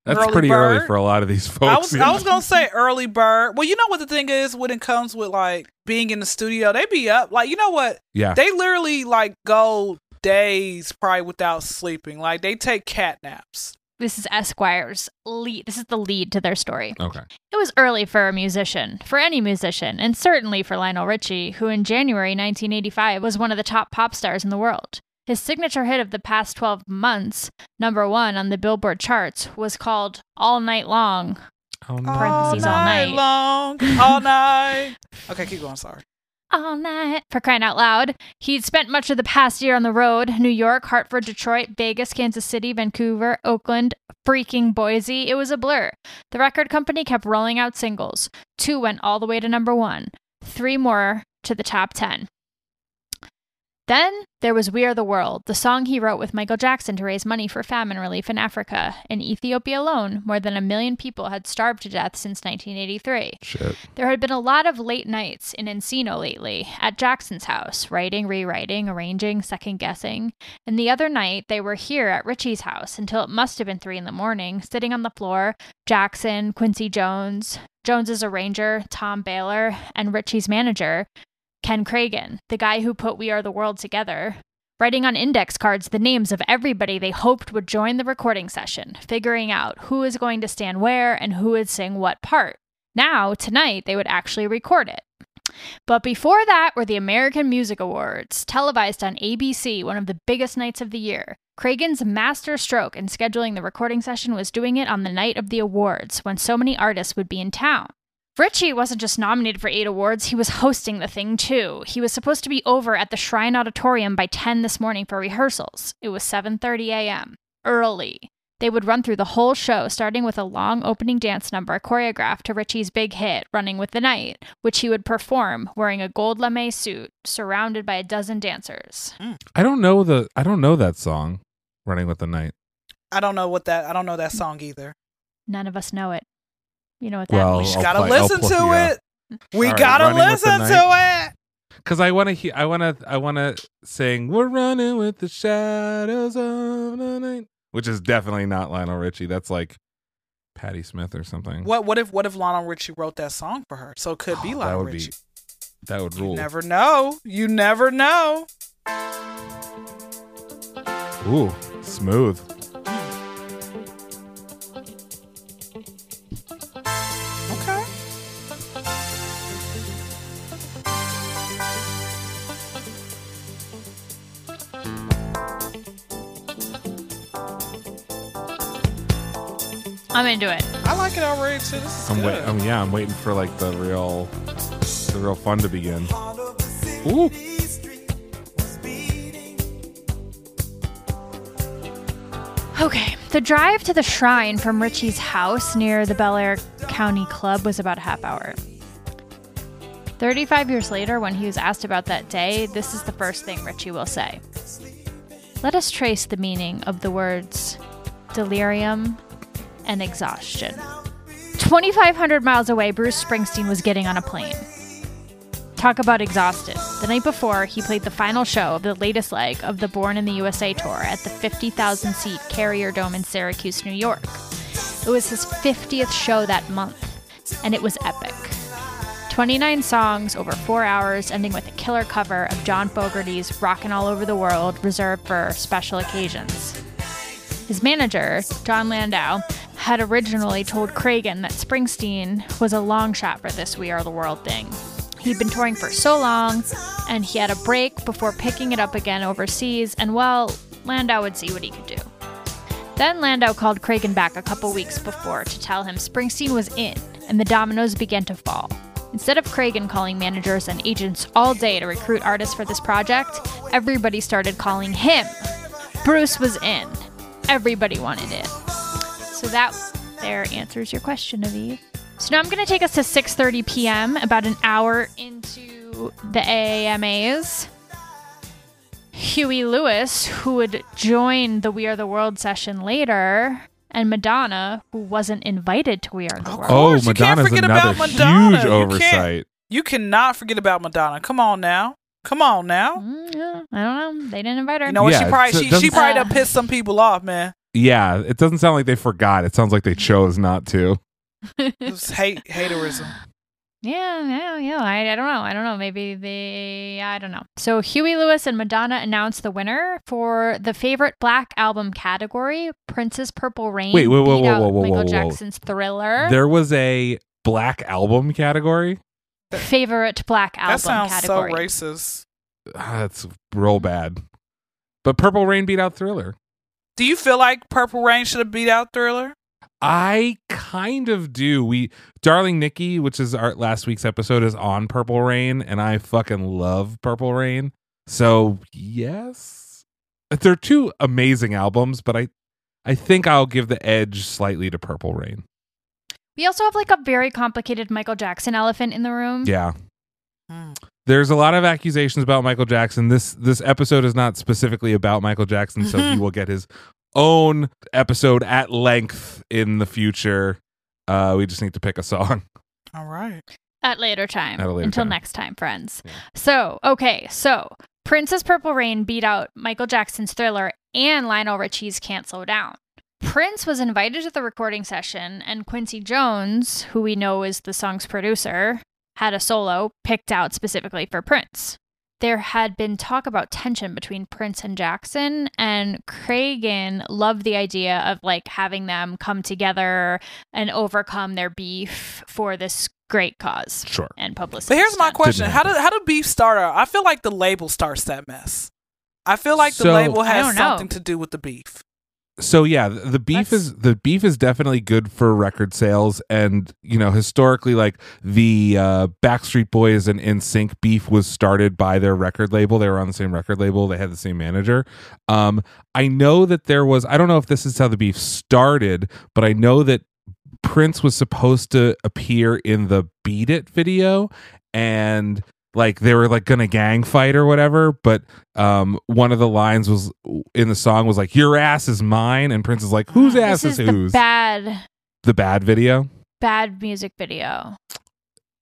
That's Early pretty early for a lot of these folks. I was I was gonna say early bird. Well, you know what the thing is when it comes with like being in the studio, they be up. Like you know what? yeah. They literally like go days probably without sleeping. Like they take cat naps. This is Esquire's lead. This is the lead to their story. okay. It was early for a musician, for any musician, and certainly for Lionel Richie, who in January 1985 was one of the top pop stars in the world. His signature hit of the past 12 months, number one on the Billboard charts, was called All Night Long. Oh, no. Parentheses, all night. long, *laughs* all night. Okay, keep going. Sorry. All night. For crying out loud. He'd spent much of the past year on the road New York, Hartford, Detroit, Vegas, Kansas City, Vancouver, Oakland, freaking Boise. It was a blur. The record company kept rolling out singles. Two went all the way to number one, three more to the top 10. Then there was We Are the World, the song he wrote with Michael Jackson to raise money for famine relief in Africa. In Ethiopia alone, more than a million people had starved to death since 1983. Shit. There had been a lot of late nights in Encino lately, at Jackson's house, writing, rewriting, arranging, second guessing. And the other night, they were here at Richie's house until it must have been three in the morning, sitting on the floor. Jackson, Quincy Jones, Jones's arranger, Tom Bahler, and Richie's manager, Ken Kragen, the guy who put We Are the World together, writing on index cards the names of everybody they hoped would join the recording session, figuring out who is going to stand where and who would sing what part. Now, tonight, they would actually record it. But before that were the American Music Awards, televised on ABC, one of the biggest nights of the year. Kragen's master stroke in scheduling the recording session was doing it on the night of the awards, when so many artists would be in town. Richie wasn't just nominated for eight awards, he was hosting the thing too. He was supposed to be over at the Shrine Auditorium by 10 this morning for rehearsals. It was 7:30 a.m. Early. They would run through the whole show, starting with a long opening dance number choreographed to Richie's big hit, Running with the Night, which he would perform wearing a gold lame suit, surrounded by a dozen dancers. I don't know the. I don't know that song. Running with the night. I don't know what that. I don't know that song either. None of us know it. You know what that Well, We means? just gotta play- listen play- to yeah. it. We All right, gotta Running listen to it. Because I want to. hear, I want to. I want to sing. We're running with the shadows of the night, which is definitely not Lionel Richie. That's like Patti Smith or something. What what if what if Lionel Richie wrote that song for her? So it could be *sighs* Oh, Lionel that would Richie. be. That would rule. You rule. never know. You never know. Ooh, smooth. I'm into it. I like it already too. This is I'm good. wait. Um, yeah, I'm waiting for like the real, the real fun to begin. Ooh. Okay, the drive to the shrine from Richie's house near the Bel Air County Club was about a half hour. 35 years later, when he was asked about that day, this is the first thing Richie will say. Let us trace the meaning of the words delirium and exhaustion. 2,500 miles away, Bruce Springsteen was getting on a plane. Talk about exhausted. The night before, he played the final show of the latest leg of the Born in the USA tour at the 50,000 seat Carrier Dome in Syracuse, New York. It was his 50th show that month, and it was epic. 29 songs over four hours, ending with a killer cover of John Fogerty's Rockin' All Over the World, reserved for special occasions. His manager, Jon Landau, had originally told Kragen that Springsteen was a long shot for this We Are the World thing. He'd been touring for so long, and he had a break before picking it up again overseas, and well, Landau would see what he could do. Then Landau called Kragen back a couple weeks before to tell him Springsteen was in, and the dominoes began to fall. Instead of Kragen calling managers and agents all day to recruit artists for this project, everybody started calling him. Bruce was in. Everybody wanted it. So that there answers your question, Aviv. So now I'm going to take us to 6:30 p.m. about an hour into the AMAs. Huey Lewis, who would join the We Are the World session later, and Madonna, who wasn't invited to We Are the World. Oh, course, you can't Madonna's forget another about Madonna. huge You oversight. You cannot forget about Madonna. Come on now. Come on now. Mm, yeah, I don't know. They didn't invite her. You know what? Yeah, she probably so she, she doesn't- probably done Uh. pissed some people off, man. Yeah, it doesn't sound like they forgot. It sounds like they chose not to. It's hate haterism. Yeah, yeah, yeah. I, I don't know. I don't know. Maybe they. I don't know. So Huey Lewis and Madonna announced the winner for the favorite black album category. Prince's Purple Rain. Wait, wait, whoa, beat whoa, out whoa, whoa, Michael whoa, whoa. Jackson's Thriller. There was a black album category. favorite black album that sounds category. so racist. Ah, That's real bad. But Purple Rain beat out Thriller. Do you feel like Purple Rain should have beat out Thriller? I kind of do. We Darling Nikki, which is our last week's episode, is on Purple Rain, and I fucking love Purple Rain. So yes. They're two amazing albums, but I I think I'll give the edge slightly to Purple Rain. We also have like a very complicated Michael Jackson elephant in the room. Yeah. There's a lot of accusations about Michael Jackson. This this episode is not specifically about Michael Jackson, so he will get his own episode at length in the future. Uh, we just need to pick a song. All right. At later time. At a later Until time. next time, friends. Yeah. So, okay. So, Prince's Purple Rain beat out Michael Jackson's Thriller and Lionel Richie's Can't Slow Down. Prince was invited to the recording session, and Quincy Jones, who we know is the song's producer, had a solo picked out specifically for Prince. There had been talk about tension between Prince and Jackson, and Kragen loved the idea of like having them come together and overcome their beef for this great cause Sure. and publicity. But here's my stunt. question: How did how did beef start out? I feel like the label starts that mess. I feel like the label has something to do with the beef. So yeah, the beef Let's- is the beef is definitely good for record sales, and you know historically, like the uh, Backstreet Boys and NSYNC beef was started by their record label. They were on the same record label. They had the same manager. Um, I know that there was. I don't know if this is how the beef started, but I know that Prince was supposed to appear in the "Beat It" video, and like they were like gonna gang fight or whatever but um one of the lines was in the song was like your ass is mine and prince is like whose ass This is, is the whose bad, the bad video bad music video.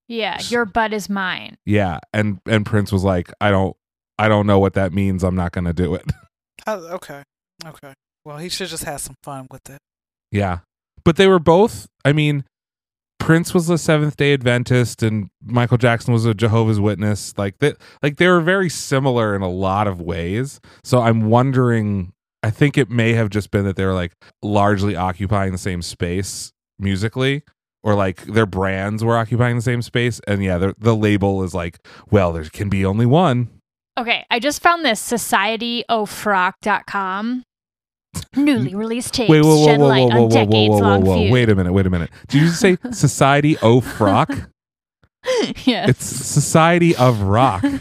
Yeah, your butt is mine. yeah and and prince was like i don't i don't know what that means i'm not gonna do it Uh, *laughs* okay, okay. Well, he should just have some fun with it. yeah but they were both i mean prince was a seventh day adventist and michael jackson was a jehovah's witness. Like that like they were very similar in a lot of ways. So i'm wondering i think it may have just been that they were like largely occupying the same space musically or like their brands were occupying the same space. And yeah the, the label is like well there can be only one. Okay, I just found this societyofrock.com. Newly released tapes wait whoa whoa shed whoa light whoa whoa on whoa whoa decades whoa whoa long whoa feud. wait a minute wait a minute did you just say *laughs* society of frock *laughs* yes. it's society of rock *laughs*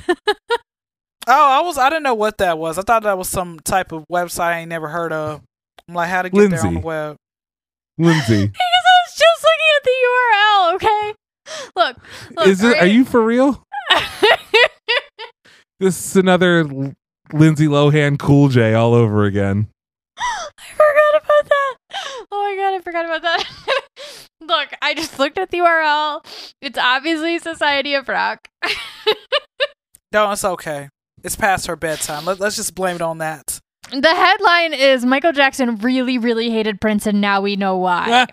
Oh, I was I didn't know what that was. I thought that was some type of website I ain't never heard of. I'm like, how to get there on the Lindsay. web? lindsay because I was just looking at the URL, okay? Look, look is it are right- you for real this is another lindsay lohan cool j all over again *gasps* I forgot about that. Oh my god, I forgot about that. *laughs* Look, I just looked at the URL. It's obviously Society of Rock. *laughs* No, it's okay. It's past her bedtime. Let, let's just blame it on that. the headline is Michael Jackson really, really hated Prince, and now we know why.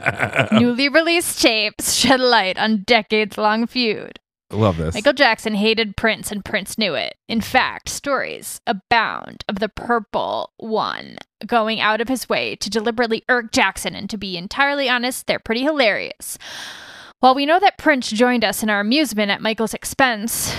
*laughs* Newly released tapes shed light on decades long feud. Love this Michael Jackson hated Prince, and Prince knew it. In fact, stories abound of the purple one going out of his way to deliberately irk Jackson, and to be entirely honest, they're pretty hilarious. While we know that Prince joined us in our amusement at Michael's expense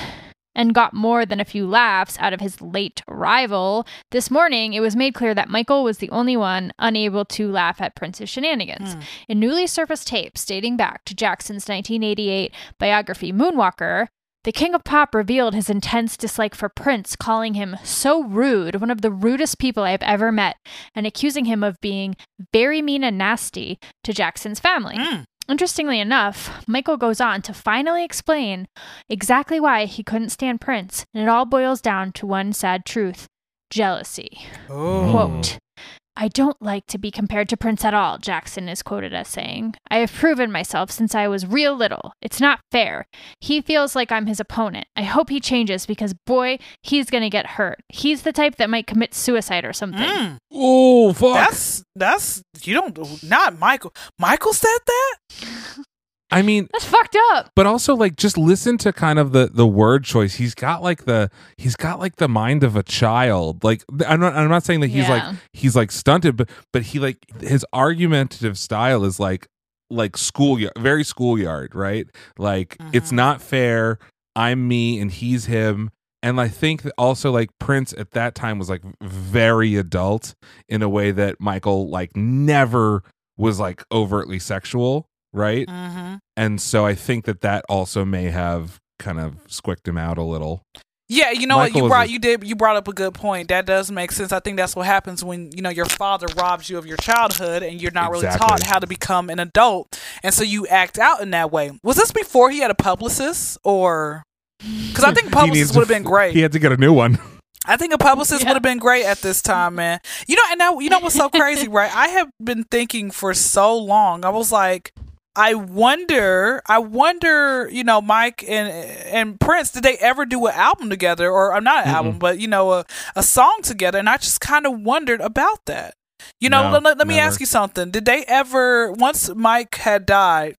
and got more than a few laughs out of his late rival, this morning it was made clear that Michael was the only one unable to laugh at Prince's shenanigans. Hmm. In newly surfaced tapes dating back to Jackson's 1988 biography Moonwalker, The king of pop revealed his intense dislike for Prince, calling him so rude, one of the rudest people I have ever met, and accusing him of being very mean and nasty to Jackson's family. Mm. Interestingly enough, Michael goes on to finally explain exactly why he couldn't stand Prince, and it all boils down to one sad truth jealousy. Oh. Quote, I don't like to be compared to Prince at all, Jackson is quoted as saying. I have proven myself since I was real little. It's not fair. He feels like I'm his opponent. I hope he changes because, boy, he's going to get hurt. He's the type that might commit suicide or something. Mm. Oh fuck! That's that's you don't not Michael. Michael said that. I mean, That's fucked up. but also like just listen to kind of the the word choice. He's got like the he's got like the mind of a child. Like I'm not I'm not saying that he's Yeah. like he's like stunted, but but he like his argumentative style is like like schoolyard, very schoolyard, right? Like it's Mhm. not fair. I'm me and he's him. And I think that also like Prince at that time was like very adult in a way that Michael like never was like overtly sexual, right? Mm-hmm. and so I think that that also may have kind of squicked him out a little. Yeah, you know what you brought a- you did you brought up a good point. That does make sense. I think that's what happens when you know your father robs you of your childhood and you're not really taught how to become an adult, and so you act out in that way. Was this before he had a publicist, or because I think *laughs* He publicist would have been great. He had to get a new one. *laughs* I think a publicist Yeah. would have been great at this time, man. You know, and now you know what's so crazy, *laughs* right? I have been thinking for so long. I was like, I wonder, I wonder, you know, Mike and and Prince, did they ever do an album together, or, I'm not an album, but you know, a a song together? And I just kind of wondered about that. You know, No, let, let- let me never. ask you something. Did they ever, once Mike had died?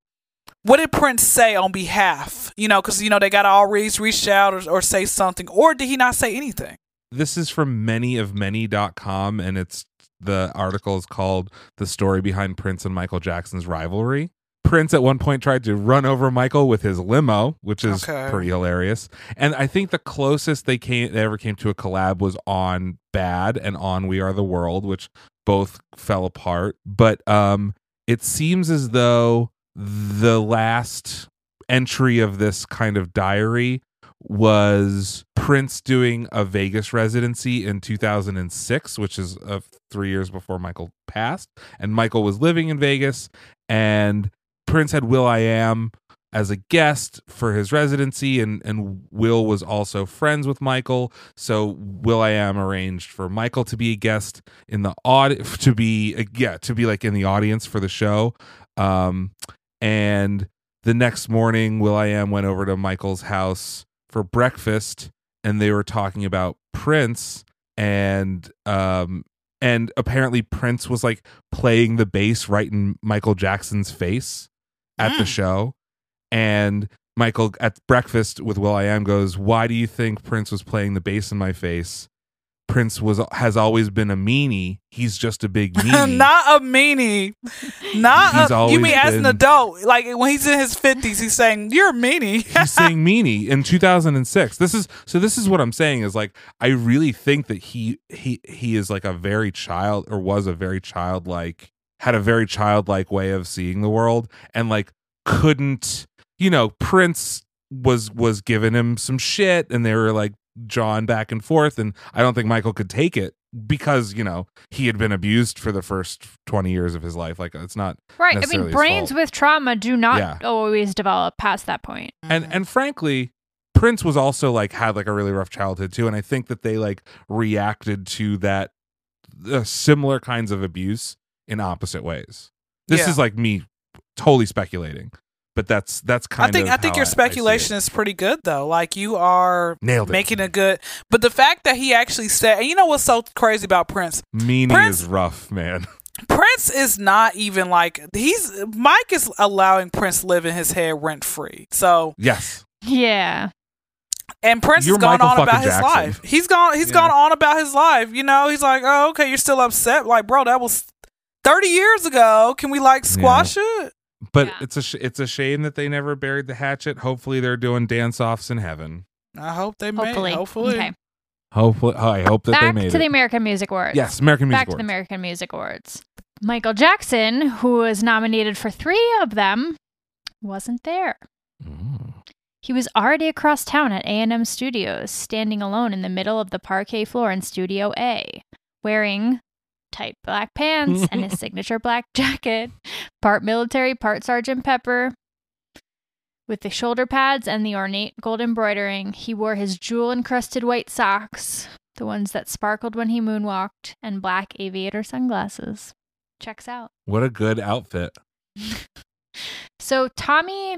What did Prince say on behalf? You know, because you know they got to always reach out or, or say something, or did he not say anything? This is from manyofmany.com and it's the article is called The Story Behind Prince and Michael Jackson's Rivalry. Prince at one point tried to run over Michael with his limo, which is Okay. pretty hilarious. And I think the closest they came they ever came to a collab was on Bad and on We Are the World, which both fell apart. But um it seems as though the last entry of this kind of diary was Prince doing a Vegas residency in 2006, which is uh, three years before Michael passed. And Michael was living in Vegas, and Prince had will.i.am as a guest for his residency, and and Will was also friends with Michael. So will.i.am arranged for Michael to be a guest in the aud *laughs* to be uh, yeah to be like in the audience for the show. Um, and the next morning, will.i.am went over to Michael's house for breakfast, and they were talking about Prince, and um, and apparently Prince was like playing the bass right in Michael Jackson's face at the Mm. show, and Michael at breakfast with will.i.am goes, "Why do you think Prince was playing the bass in my face?" Prince was has always been a meanie. He's just a big *laughs* meanie. not a meanie. Not He's a, you mean as an adult? Like when he's in his fifties, he's saying you're a meanie. he's saying *laughs* meanie in 2006 this is so this is what i'm saying is like i really think that he he he is like a very child or was a very childlike had a very childlike way of seeing the world and like couldn't you know prince was was giving him some shit and they were like jawing back and forth and i don't think michael could take it because you know he had been abused for the first 20 years of his life like it's not Right. I mean, brains with trauma do not Yeah. always develop past that point. and and frankly prince was also like had like a really rough childhood too and i think that they like reacted to that uh, similar kinds of abuse in opposite ways this Yeah. is like me totally speculating but that's that's kind I think of I think your see it. speculation is pretty good though. Like you are nailed it making a good, but the fact that he actually said, and you know what's so crazy about Prince? meanie Prince- is rough man *laughs* Prince is not even like he's Mike is allowing Prince live in his head rent free. So yes Yeah. and Prince You're has gone Michael on about fucking his life. He's gone he's Yeah. gone on about his life. You know, he's like, oh okay, you're still upset. Like, bro, that was thirty years ago. Can we like squash it? but Yeah. it's a sh- it's a shame that they never buried the hatchet hopefully they're doing dance offs in heaven I hope they may. Hopefully. Hopefully. Okay. hopefully i hope that they Back made to it the American Music Awards. yes american music Awards. Back to the American Music Awards. Michael Jackson, who was nominated for three of them, wasn't there. Mm. He was already across town at A&M Studios, standing alone in the middle of the parquet floor in Studio A, wearing tight black pants and his *laughs* signature black jacket, part military, part Sergeant Pepper. With the shoulder pads and the ornate gold embroidering, he wore his jewel encrusted white socks, the ones that sparkled when he moonwalked, and black aviator sunglasses. Checks out. What a good outfit. *laughs* So Tommy,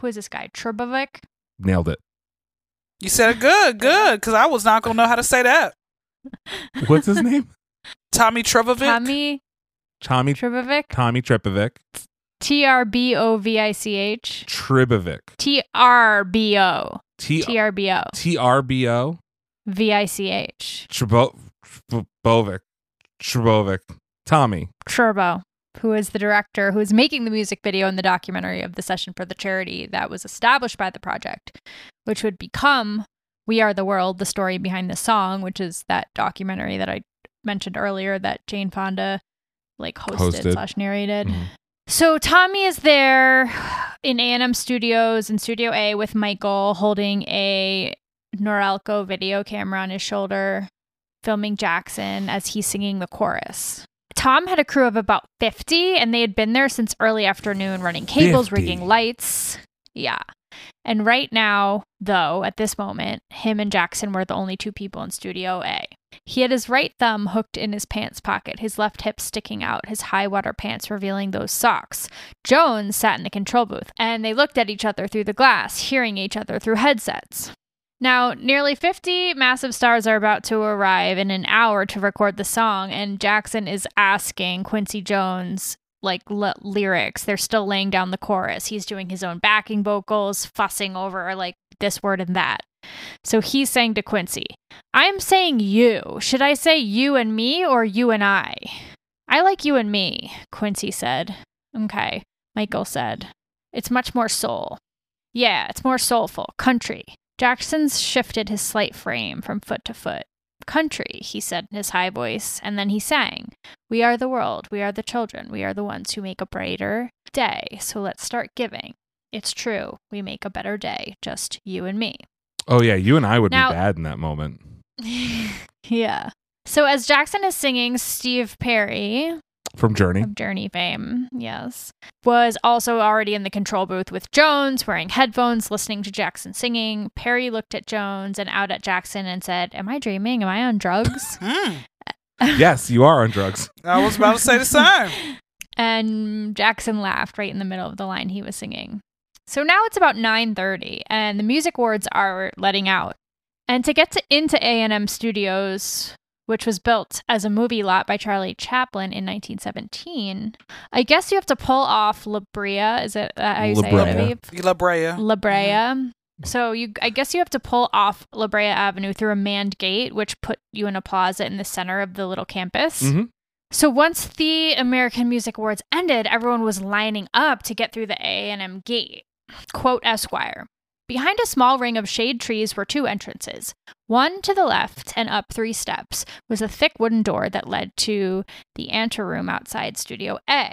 who is this guy? Trubovic? Nailed it. You said it good, good, *laughs* because I was not gonna know how to say that. What's his name? Tommy Trevovic. Tommy Tommy Trubovic? Tommy Tripovic. T R B O V I C H. Tribovic. T R B O. T T R B O. T R B O. V I C H. Tribo Tribovic. Tribovic. Tommy. Turbo, who is the director who is making the music video in the documentary of the session for the charity that was established by the project, which would become We Are the World, the story behind the song, which is that documentary that I mentioned earlier that Jane Fonda like hosted, Hosted. slash narrated. Mhm. So Tommy is there in A&M Studios in Studio A with Michael holding a Norelco video camera on his shoulder, filming Jackson as he's singing the chorus. Tom had a crew of about 50 and they had been there since early afternoon running cables, 50. rigging lights. Yeah. And right now, though, at this moment, him and Jackson were the only two people in Studio A. He had his right thumb hooked in his pants pocket, his left hip sticking out, his high water pants revealing those socks. Jones sat in the control booth, and they looked at each other through the glass, hearing each other through headsets. Now, nearly 50 massive stars are about to arrive in an hour to record the song, and Jackson is asking Quincy Jones, like, l- lyrics. They're still laying down the chorus. He's doing his own backing vocals, fussing over, like, this word and that. So he's saying to Quincy, I'm saying you. Should I say you and me or you and I? I like you and me, Quincy said. Okay, Michael said. It's much more soul. Yeah, it's more soulful. Country. Jackson's shifted his slight frame from foot to foot. Country, he said in his high voice, and then he sang. We are the world. We are the children. We are the ones who make a brighter day. So let's start giving. It's true. We make a better day. Just you and me. Oh yeah, you and I would Now- be bad in that moment. *laughs* yeah. So as Jackson is singing, Steve Perry From Journey. of Journey fame, yes, was also already in the control booth with Jones, wearing headphones, listening to Jackson singing. Perry looked at Jones and out at Jackson and said, "Am I dreaming? Am I on drugs?" *laughs* Hmm. *laughs* yes, you are on drugs. I was about to say the same. and Jackson laughed right in the middle of the line he was singing. So now it's about 9:30 and the music awards are letting out. And to get to into A&M Studios, which was built as a movie lot by Charlie Chaplin in 1917, I guess you have to pull off La Brea. Is it uh, how you say La it, Brea. Aviv? La Brea. La Brea. So you, I guess you have to pull off La Brea Avenue through a manned gate, which put you in a plaza in the center of the little campus. Mhm. So once the American Music Awards ended, everyone was lining up to get through the A&M gate. Quote Esquire. Behind a small ring of shade trees were two entrances. One to the left and up three steps was a thick wooden door that led to the anteroom outside Studio A.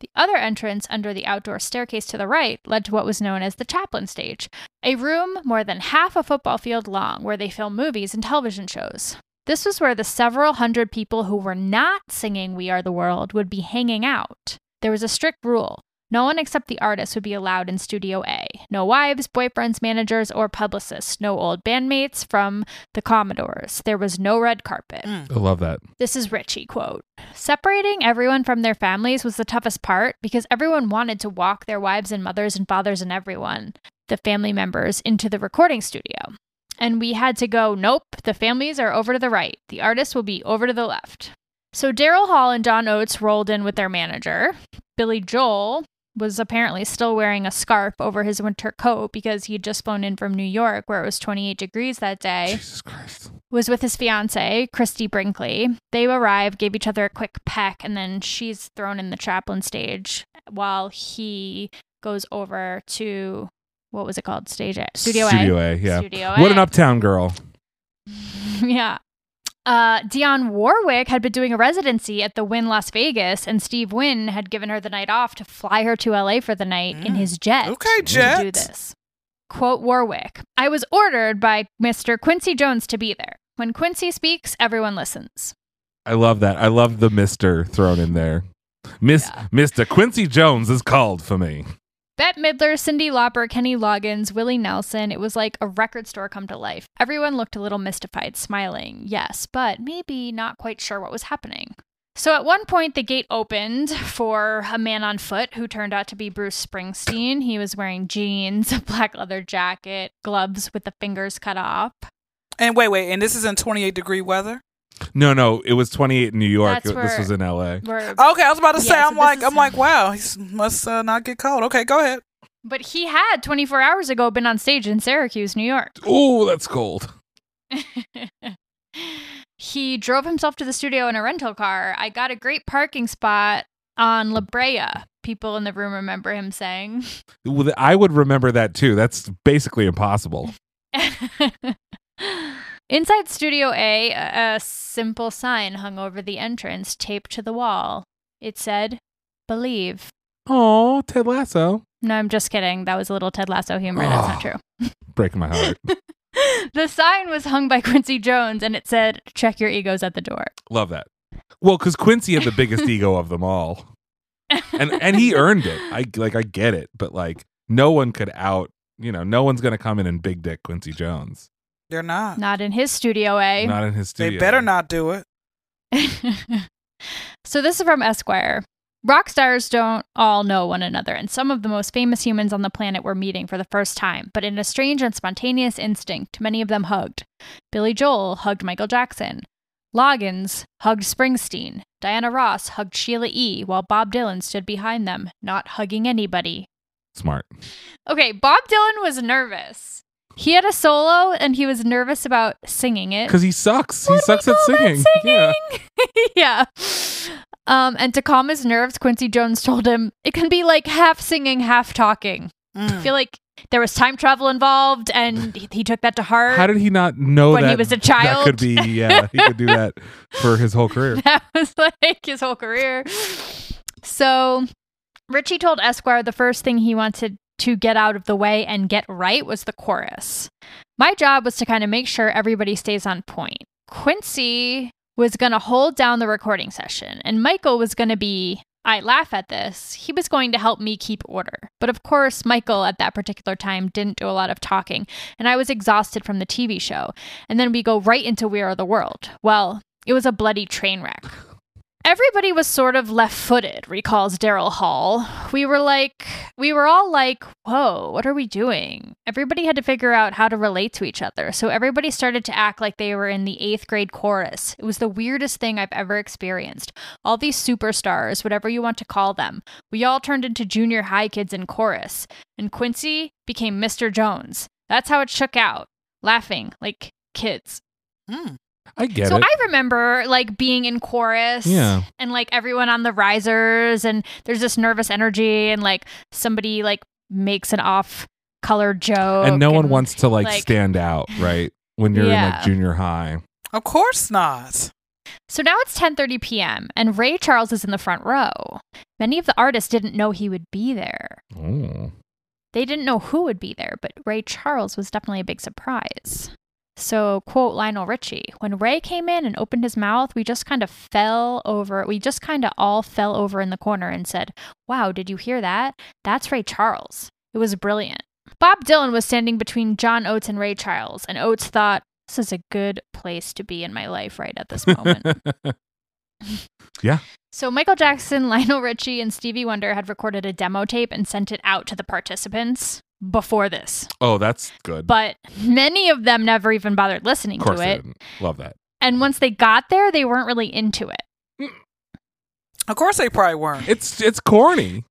The other entrance under the outdoor staircase to the right led to what was known as the Chaplin stage, a room more than half a football field long where they film movies and television shows. This was where the several hundred people who were not singing We Are the World would be hanging out. There was a strict rule. No one except the artist would be allowed in Studio A. No wives, boyfriends, managers, or publicists. No old bandmates from the Commodores. There was no red carpet. Hmm. I love that. This is Richie quote. Separating everyone from their families was the toughest part because everyone wanted to walk their wives and mothers and fathers and everyone, the family members, into the recording studio. And we had to go, nope, the families are over to the right. The artists will be over to the left. So Daryl Hall and Don Oates rolled in with their manager. Billy Joel was apparently still wearing a scarf over his winter coat because he'd just flown in from New York where it was 28 degrees that day Jesus Christ. was with his fiance, Christie Brinkley. They arrive, gave each other a quick peck, and then she's thrown in the Chaplin stage while he goes over to what was it called? Stage A. Studio, A. Studio A. A, yeah. Studio What an uptown girl. *laughs* yeah. Uh, Dionne Warwick had been doing a residency at the Wynn Las Vegas, and Steve Wynn had given her the night off to fly her to LA for the night in his jet. Okay, jet. To do this. quote Warwick, I was ordered by Mr. Quincy Jones to be there. When Quincy speaks, everyone listens. I love that. I love the Mister thrown in there. Miss Mister Quincy Jones is called for me. Bette Midler, Cyndi Lauper, Kenny Loggins, Willie Nelson. It was like a record store come to life. Everyone looked a little mystified, smiling, yes, but maybe not quite sure what was happening. So at one point, the gate opened for a man on foot who turned out to be Bruce Springsteen. He was wearing jeans, *laughs* a black leather jacket, gloves with the fingers cut off. And wait, wait, and this is in 28 degree weather. No, no, it was 28 in New York. That's this where- was in L.A. Where, Okay, I was about to say. Yeah, so I'm this like, is- I'm like, wow, he must uh, not get cold. Okay, go ahead. but he had 24 hours ago been on stage in Syracuse, New York. Oh, that's cold. *laughs* he drove himself to the studio in a rental car. I got a great parking spot on La Brea. People in the room remember him saying. Well, I would remember that too. That's basically impossible. *laughs* Inside Studio A, a simple sign hung over the entrance, taped to the wall. It said, Believe. Oh, Ted Lasso. No, I'm just kidding. That was a little Ted Lasso humor. That's not ah, true. *laughs* Breaking my heart. *laughs* the sign was hung by Quincy Jones and it said, Check your egos at the door. Love that. Well, because Quincy had the biggest *laughs* ego of them all, and and he earned it. I like I get it, but like no one could out. You know, no one's gonna come in and big dick Quincy Jones. They're not. Not in his Studio A. Not in his studio. They better not do it. *laughs* so this is from Esquire. Rock stars don't all know one another, and some of the most famous humans on the planet were meeting for the first time, but in a strange and spontaneous instinct, many of them hugged. Billy Joel hugged Michael Jackson. Loggins hugged Springsteen. Diana Ross hugged Sheila E., while Bob Dylan stood behind them, not hugging anybody. Smart. Okay, Bob Dylan was nervous. He had a solo and he was nervous about singing it. Because he sucks. He What do we sucks at call that singing. Yeah. *laughs* yeah. Um, and to calm his nerves, Quincy Jones told him it can be like half singing, half talking. I Mm. feel like there was time travel involved, and *laughs* he, he took that to heart. How did he not know that When that he was a child? That child? could be. Yeah, he could do that for his whole career. *laughs* that was like his whole career. So Richie told Esquire the first thing he wanted to get out of the way and get right was the chorus. My job was to kind of make sure everybody stays on point. Quincy was going to hold down the recording session, and Michael was going to be. I laugh at this. He was going to help me keep order. But of course, Michael at that particular time didn't do a lot of talking, and I was exhausted from the TV show. And then we go right into We Are the World. Well, it was a bloody train wreck. Everybody was sort of left footed, recalls Daryl Hall. We were like, we were all like, whoa, what are we doing? Everybody had to figure out how to relate to each other. So everybody started to act like they were in the eighth grade chorus. It was the weirdest thing I've ever experienced. All these superstars, whatever you want to call them, we all turned into junior high kids in chorus. And Quincy became Mr. Jones. That's how it shook out, laughing like kids. Mm. I get so it. So I remember like being in chorus Yeah. and like everyone on the risers and there's this nervous energy and like somebody like makes an off color joke and no one wants to like, like- stand out, right? When you're in like junior high. Of course not. So now it's 10:30 p.m. and Ray Charles is in the front row. Many of the artists didn't know he would be there. Oh. They didn't know who would be there, but Ray Charles was definitely a big surprise. So, quote Lionel Richie, when Ray came in and opened his mouth, we just kind of fell over. We just kind of all fell over in the corner and said, Wow, did you hear that? That's Ray Charles. It was brilliant. Bob Dylan was standing between John Oates and Ray Charles, and Oates thought, This is a good place to be in my life right at this moment. *laughs* Yeah. So Michael Jackson, *laughs* Lionel Richie, and Stevie Wonder had recorded a demo tape and sent it out to the participants before this. oh, that's good. But many of them never even bothered listening of course to they it. didn't. Love that. And once they got there, they weren't really into it. Mm. Of course they probably weren't. It's it's corny.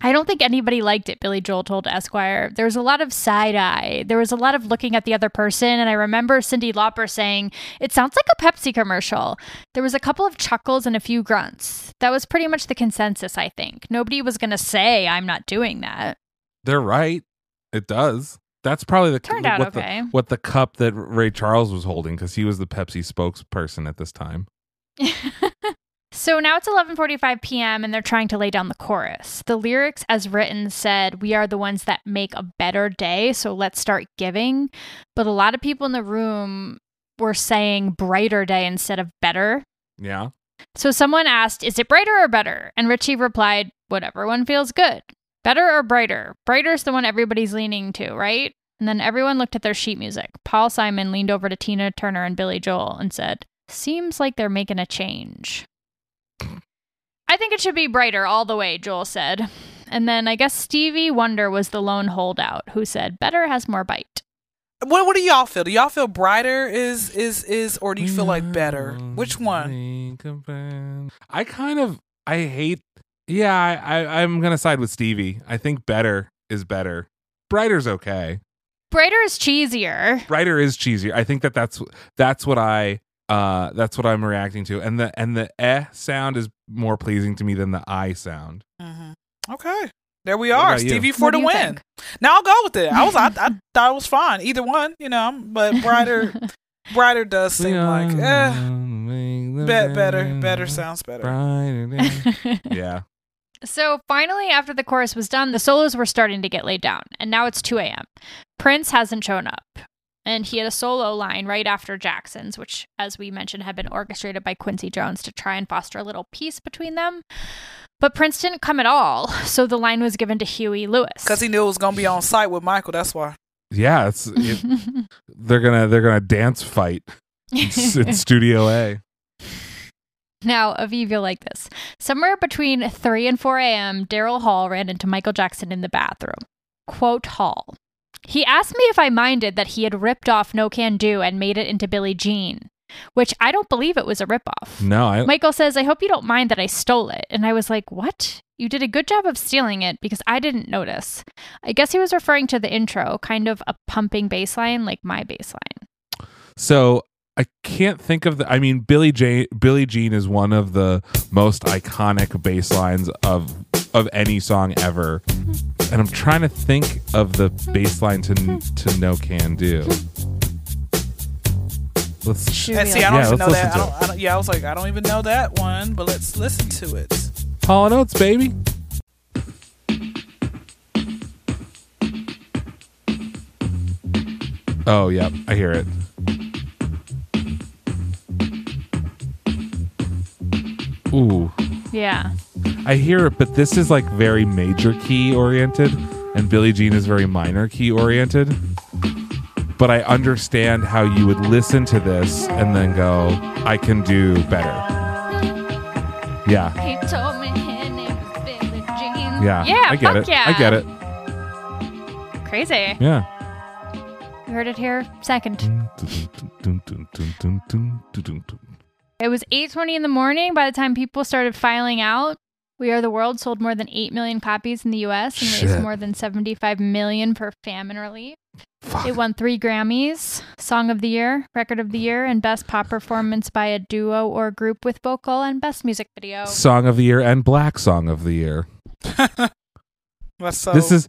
I don't think anybody liked it, Billy Joel told Esquire. There was a lot of side eye. There was a lot of looking at the other person. And I remember Cyndi Lauper saying, It sounds like a Pepsi commercial. There was a couple of chuckles and a few grunts. That was pretty much the consensus, I think. Nobody was going to say, I'm not doing that. They're right. It does. That's probably the Turned out what okay. the what the cup that Ray Charles was holding because he was the Pepsi spokesperson at this time. *laughs* So now it's 11:45 p.m. and they're trying to lay down the chorus. The lyrics as written said, "We are the ones that make a better day, so let's start giving." But a lot of people in the room were saying brighter day instead of better. Yeah. So someone asked, "Is it brighter or better?" And Richie replied, "Whatever one feels good. Better or brighter? Brighter's the one everybody's leaning to, right?" And then everyone looked at their sheet music. Paul Simon leaned over to Tina Turner and Billy Joel and said, "Seems like they're making a change." I think it should be brighter all the way, Joel said. And then I guess Stevie Wonder was the lone holdout who said, "Better has more bite." What what do y'all feel? Do y'all feel brighter is is is or do you feel like better? Which one? I kind of I hate yeah, I, I I'm gonna side with Stevie. I think better is better. Brighter's okay. Brighter is cheesier. Brighter is cheesier. I think that that's that's what I uh that's what I'm reacting to. And the and the eh sound is more pleasing to me than the I sound. hmm Okay. There we are. Stevie for What the win. think? Now I'll go with it. I was I, I thought it was fine. Either one, you know, but brighter *laughs* brighter does seem like eh be- better. Better sounds better. *laughs* yeah. So finally, after the chorus was done, the solos were starting to get laid down, and now it's 2 a.m. Prince hasn't shown up, and he had a solo line right after Jackson's, which, as we mentioned, had been orchestrated by Quincy Jones to try and foster a little peace between them. But Prince didn't come at all, so the line was given to Huey Lewis. Because he knew it was gonna be on site with Michael. That's why. Yeah, it's it, *laughs* they're gonna they're gonna dance fight in, *laughs* s- in Studio A. Now, Aviv, you'll like this. Somewhere between 3 and 4 a.m., Daryl Hall ran into Michael Jackson in the bathroom. Quote Hall. He asked me if I minded that he had ripped off No Can Do and made it into Billie Jean, which I don't believe it was a ripoff. No, I Michael says, I hope you don't mind that I stole it. And I was like, What? You did a good job of stealing it because I didn't notice. I guess he was referring to the intro, kind of a pumping bass line like my bass line. So I can't think of the. I mean, Billy Jane, Billie Jean is one of the most iconic bass lines of of any song ever, and I'm trying to think of the bass line to to No Can Do. Let's. Should And we, see, I don't Yeah, even know that. I don't, I don't, yeah, I was like, I don't even know that one, but let's listen to it. Hall and Oates, baby. Oh, yep, I hear it. Ooh, yeah. I hear it, but this is like very major key oriented, and Billie Jean is very minor key oriented. But I understand how you would listen to this and then go, I can do better. Yeah, He told me his name was Billie Jean. yeah, Yeah, I get fuck it. yeah. I get it. Crazy. Yeah. You heard it here second. It was 8:20 in the morning by the time people started filing out. We Are the World sold more than 8 million copies in the US and raised more than 75 million for famine relief. Fuck. It won 3 Grammys, Song of the Year, Record of the Year, and Best Pop Performance by a Duo or Group with Vocal and Best Music Video. Song of the year and Black Song of the Year. *laughs* That's so. this is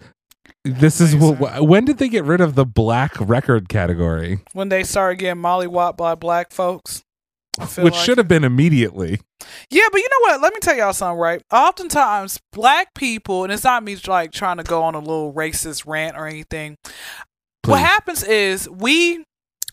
this is Amazing. wh- when did they get rid of the black record category, when they started getting Molly mollywop by black folks. Which like should have been immediately. Yeah, but you know what? Let me tell y'all something, right? Oftentimes, black people, and it's not me like trying to go on a little racist rant or anything. What happens is we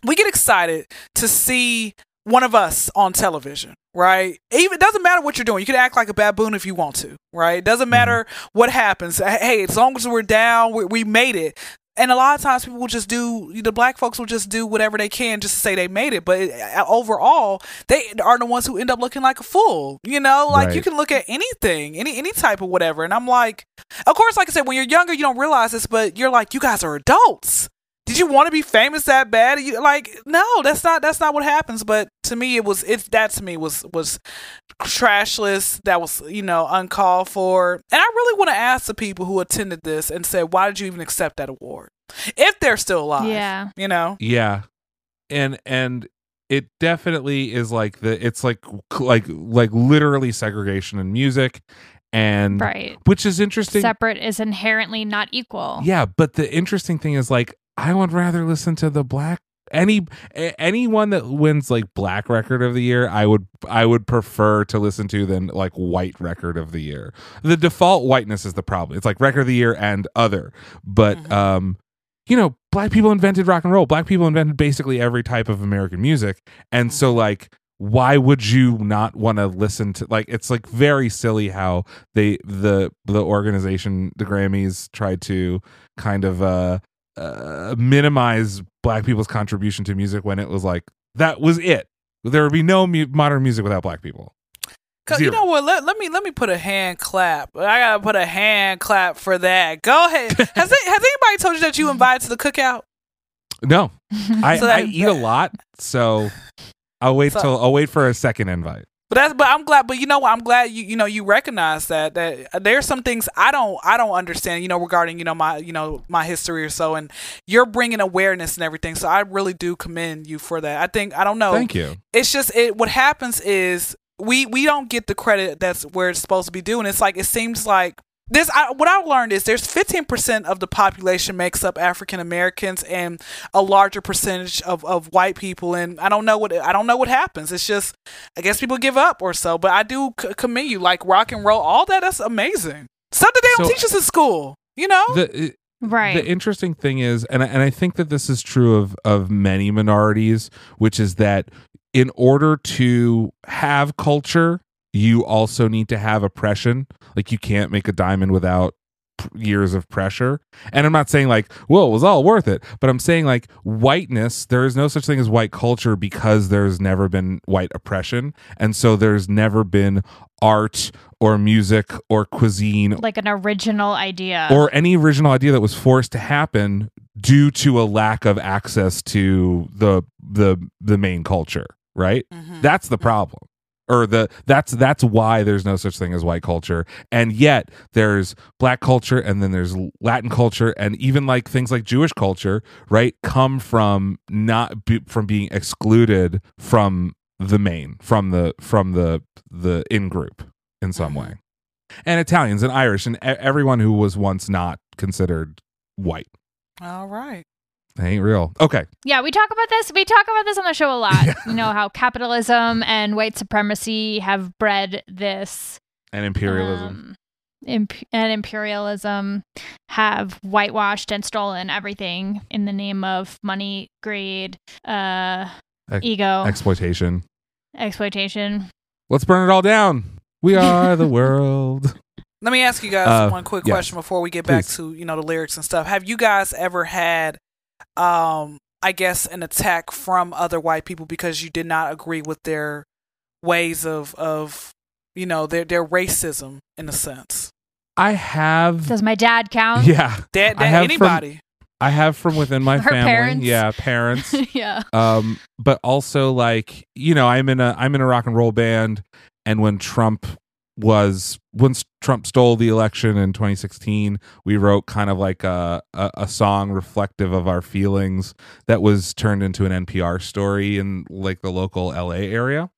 we get excited to see one of us on television, right? Even it doesn't matter what you're doing. You can act like a baboon if you want to, right? It doesn't mm-hmm. matter what happens. Hey, as long as we're down, we, we made it. And a lot of times people will just do the black folks will just do whatever they can just to say they made it. But overall, they are the ones who end up looking like a fool. You know, like you can look at anything, any any type of whatever. And I'm like, of course, like I said, when you're younger, you don't realize this, but you're like, you guys are adults. Did you want to be famous that bad? You like, no, that's not that's not what happens. But to me, it was it that to me was was trashless. That was you know uncalled for. And I really want to ask the people who attended this and said, why did you even accept that award if they're still alive? Yeah. you know. Yeah, and and it definitely is like the it's like like like literally segregation in music, and Right. which is interesting. Separate is inherently not equal. Yeah, but the interesting thing is like I would rather listen to the black any anyone that wins like black record of the year i would i would prefer to listen to than like white record of the year. The default whiteness is the problem. It's like record of the year and other. But Mhm. um you know black people invented rock and roll. Black people invented basically every type of american music. And so like why would you not want to listen to like it's like very silly how they the the organization the grammys tried to kind of uh uh, minimize black people's contribution to music when it was like that was it. There would be no mu- modern music without black people. 'Cause you Zero. know what? Let, let me let me put a hand clap. I gotta put a hand clap for that. Go ahead. *laughs* Has they, has anybody told you that you invited to the cookout? No, *laughs* I, So I that- eat a lot, so I'll wait So- till I'll wait for a second invite. But that's but I'm glad. But you know what? I'm glad you you know you recognize that that uh, there's some things I don't I don't understand. You know regarding you know my you know my history or so, and you're bringing awareness and everything. So I really do commend you for that. I think I don't know. Thank you. it's just it what happens is we we don't get the credit that's where it's supposed to be due and it's like it seems like this I, what I've learned is there's 15% of the population makes up African Americans and a larger percentage of, of white people and I don't know what I don't know what happens. It's just I guess people give up or so but I do c- commend you like rock and roll all that that's amazing. Stuff that they don't So- teach us in school you know? The right. the interesting thing is, and I- and I think that this is true of of many minorities, which is that in order to have culture, you also need to have oppression. Like you can't make a diamond without years of pressure. And I'm not saying like, well, it was all worth it, but I'm saying like whiteness, there is no such thing as white culture because there's never been white oppression. And so there's never been art or music or cuisine like an original idea. or any original idea that was forced to happen due to a lack of access to the the the main culture right Mhm. that's the problem or the that's that's why there's no such thing as white culture. And yet there's black culture and then there's latin culture. And even like things like jewish culture right come from not be, from being excluded from the main from the from the the in group in some way. And italians and irish and everyone who was once not considered white. All right They ain't real okay Yeah, we talk about this. We talk about this on the show a lot. *laughs* You know how capitalism and white supremacy have bred this and imperialism um, imp- and imperialism have whitewashed and stolen everything in the name of money, greed, uh, Ex- ego, exploitation exploitation. let's burn it all down we *laughs* are the world Let me ask you guys Uh, one quick yes. question before we get back Please. to you know the lyrics and stuff. Have you guys ever had, um, I guess, an attack from other white people because you did not agree with their ways of of you know their their racism in a sense? i have Does my dad count? yeah That, I that have from- anybody? i have from within my Her family parents? yeah parents *laughs* yeah. um but also like you know i'm in a i'm in a rock and roll band and when trump was once trump stole the election in 2016 we wrote kind of like a, a a song reflective of our feelings that was turned into an npr story in like the local la area.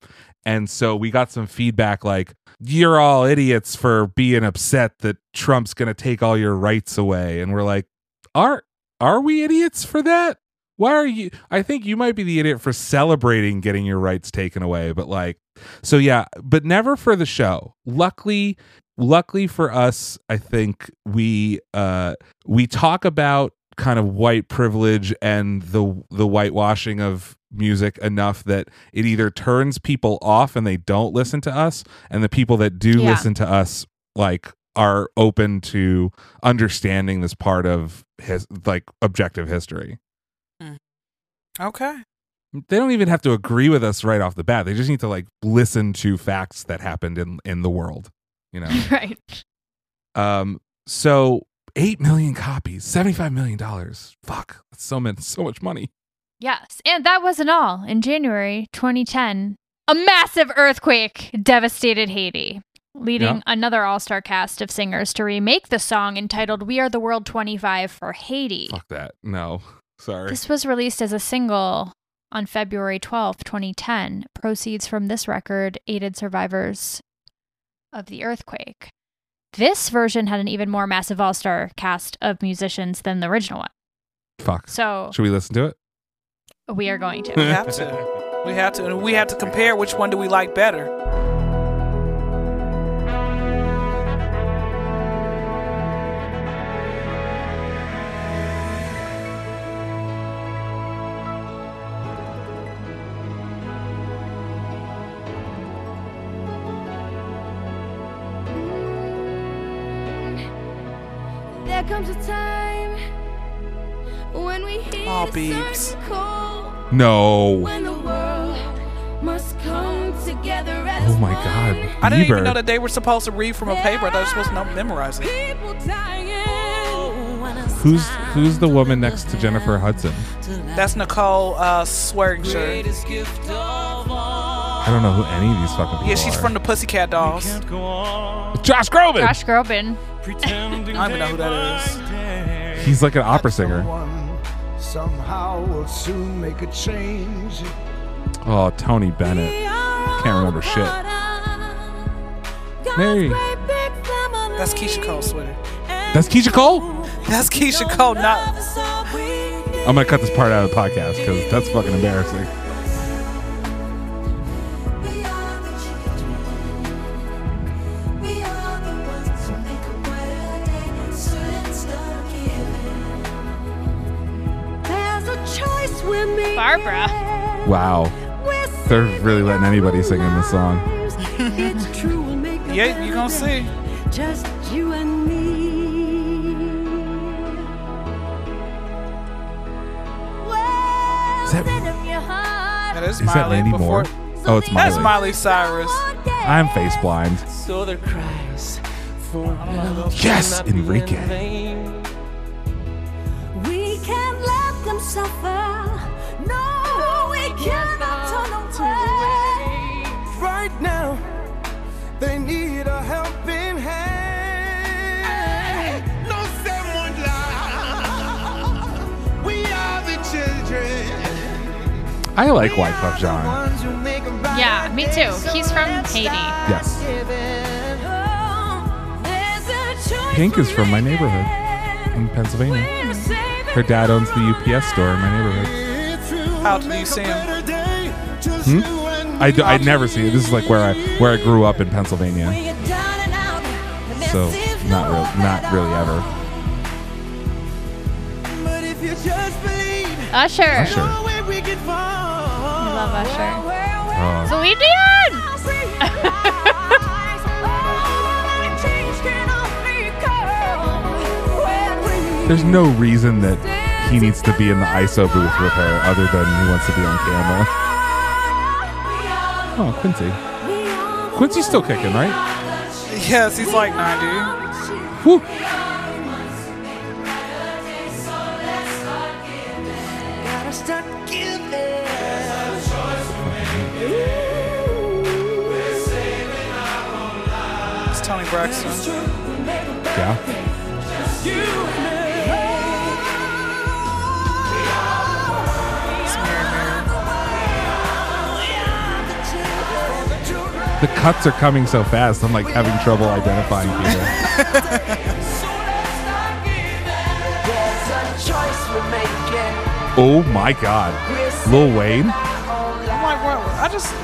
And so we got some feedback like you're all idiots for being upset that trump's going to take all your rights away. And we're like are are we idiots for that why are you i think you might be the idiot for celebrating getting your rights taken away but like so yeah but never for the show luckily luckily for us i think we uh we talk about kind of white privilege and the the whitewashing of music enough that it either turns people off and they don't listen to us and the people that do Yeah. listen to us like are open to understanding this part of his like objective history Okay. they don't even have to agree with us right off the bat. They just need to like listen to facts that happened in in the world, you know. *laughs* right. um so 8 million copies, 75 million dollars. Fuck. That's so much so much money. Yes. And that wasn't all. In January 2010, a massive earthquake devastated Haiti, leading Yeah. another all star cast of singers to remake the song entitled We Are the World 25 for Haiti. Fuck that. No. Sorry. This was released as a single on February 12th, 2010. Proceeds from this record aided survivors of the earthquake. This version had an even more massive all star cast of musicians than the original one. Fuck. So, Should we listen to it? We are going to. We to. have to. We have to. And we have to compare which one do we like better. Aw, the Biebs. certain call, No. when the world must come together as Oh my one. God. I didn't even know that they were supposed to read from a paper. I thought they were supposed to know, memorize it. People dying. Who's who's the woman next to Jennifer Hudson? That's Nicole uh, Swearingen. Greatest gift of all. I don't know who any of these fucking people are. Yeah, she's are. from the Pussycat Dolls. Can't go on Josh Groban. Josh Groban. pretending *laughs* I don't even know who that day is. by day. He's like an opera singer. Someone somehow will soon make a change. Oh, Tony Bennett. Can't remember shit. Mary. That's Keyshia Cole, sweater. That's Keyshia Cole. That's Keyshia Cole, not. I'm gonna cut this part out of the podcast because that's fucking embarrassing. Barbara. Wow. They're really letting anybody sing in this song. it's true, we'll make a Yeah, better you gonna see. Just you and me. Is that- That is Is that Miley. Mandy before, Moore? Oh, it's Miley. That's Miley. Miley Cyrus. I'm face blind. So their cries for Yes, cannot be in Enrique. We can't let them suffer. No, we cannot turn away. Right now, they need a helping hand. No someone lie. We are the children. I like Wyclef Jean. Ones who make a brighter Yeah, me too. He's from Haiti. Yes. giving. There's a choice Pink is from my neighborhood in Pennsylvania. Her dad owns the UPS store in my neighborhood. How do you see him? Hmm? I, d- I never see it. This is like where I where I grew up in Pennsylvania. When you're down and out, and there So not no real, not really ever. But if you just believe, Usher. Usher. no we. I love Usher. Oh. Celine Dion. There's no reason that he needs to be in the ISO booth with her other than he wants to be on camera. Oh, oh Quincy. Quincy's still kicking, right? Yes, he's like 90. Whew. Gotta start giving. It's Toni Braxton. Yeah. Cuts are coming so fast. I'm like having trouble identifying people. *laughs* Oh my god. Lil Wayne? I'm like, bro, I just.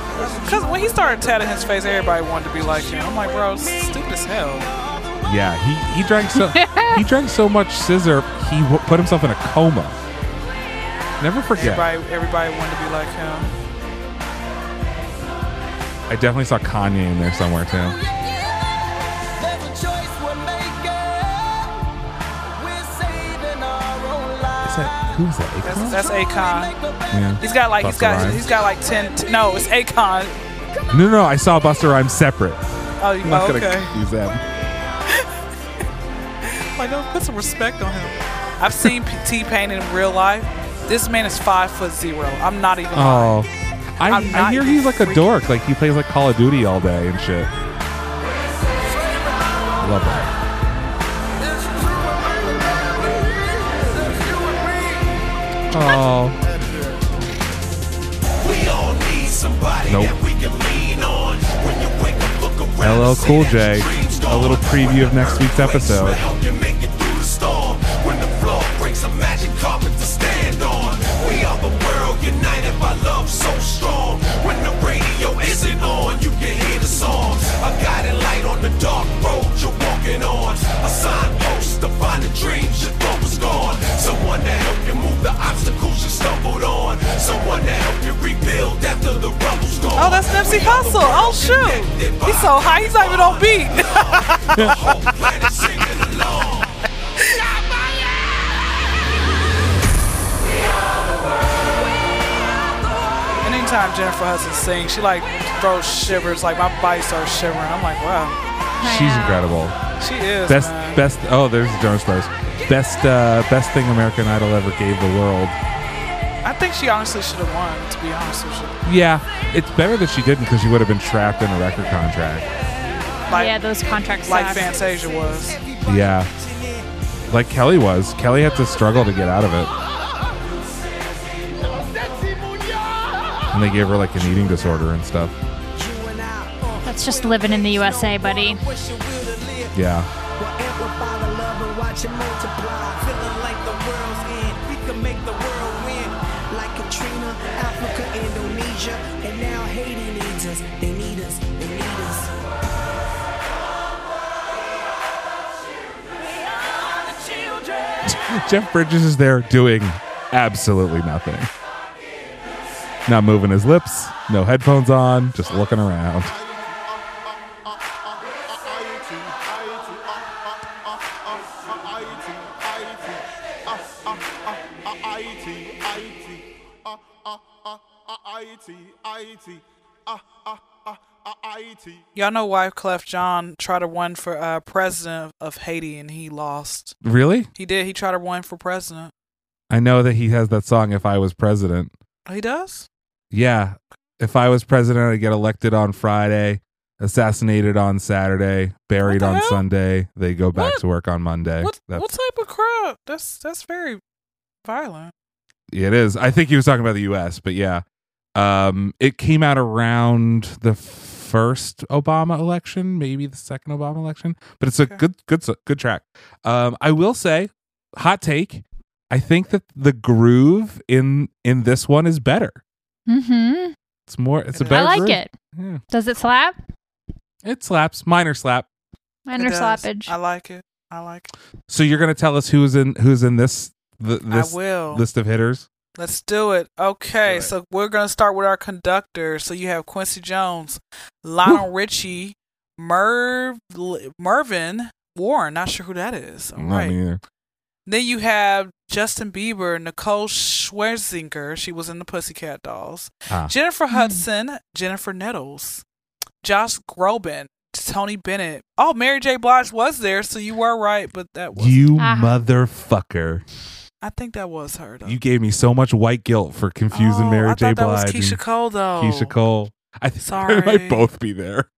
Because when he started tatting his face, everybody wanted to be like him. I'm like, bro, stupid as hell. Yeah, he, he drank so *laughs* he drank so much scissor he w- put himself in a coma. Never forget. Everybody, everybody wanted to be like him. I definitely saw Kanye in there somewhere too. There's a choice we're making. We're saving our own Is that who's that? That's, Akon? that's Akon. Yeah. He's got like he's Busta got Rhymes. he's got like ten. T- no, it's Akon. No, no, no, I saw Busta Rhymes separate. Oh, you I'm not oh, gonna okay. confuse them. *laughs* Like, no, put some respect on him. I've seen T Pain in real life. This man is five foot zero. I'm not even. lying. Oh. I, I'm I not hear he's like a freaking- dork. Like he plays like Call of Duty all day and shit. Love that. Oh, nope. LL Cool J. A little preview of next week's episode. Oh, that's Nipsey Hussle. Oh shoot, he's so high, he's not even on beat. Anytime Jennifer Hudson sings, she like throws shivers. Like my body starts shivering. I'm like, wow, She's incredible. she is Best, man. best. Oh, there's the Jonas Brothers. Best, uh, best thing American Idol ever gave the world. I think she honestly should have won. To be honest with you, Yeah, it's better that she didn't because she would have been trapped in a record contract. like yeah, those contracts like suck. Fantasia was. Yeah, like Kelly was. Kelly had to struggle to get out of it, and they gave her like an eating disorder and stuff. That's just living in the USA, buddy. Yeah. Jeff Bridges is there doing absolutely nothing. Not moving his lips, no headphones on, just looking around. Y'all know Wyclef Jean tried to run for uh, president of Haiti and he lost. Really? He did. He tried to run for president. I know that he has that song, If I Was President. Oh, he does. Yeah. If I was president, I'd get elected on Friday, assassinated on Saturday, buried on hell? Sunday. They go back What? to work on Monday. What what type of crap? That's that's very violent. It is. I think he was talking about the U.S., but yeah, um, it came out around the first Obama election, maybe the second Obama election. But it's a Okay. good, good, good track. Um, I will say, hot take. I think that the groove in in this one is better. Mm-hmm. It's more. It's a better. I like groove. it. Yeah, Does it slap? it slaps. Minor slap. Minor It slappage. I like it. I like it. So you're gonna tell us who's in who's in this the, this list of hitters? Let's do it. Okay, Do it. so we're gonna start with our conductor. So you have Quincy Jones, Lionel Richie, Merv, Mervyn Warren. Not sure who that is. All Not right. me either. Then you have Justin Bieber, Nicole Scherzinger. She was in the Pussycat Dolls. Ah. Jennifer Hudson, Jennifer Nettles, Josh Groban, Tony Bennett. Oh, Mary J. Blige was there, so you were right, but that was You Ah. motherfucker! I think that was her though. You gave me so much white guilt for confusing Oh, Mary I J. thought that was Blige. Keyshia Cole though. Keyshia Cole. I think *laughs* they Sorry. might both be there.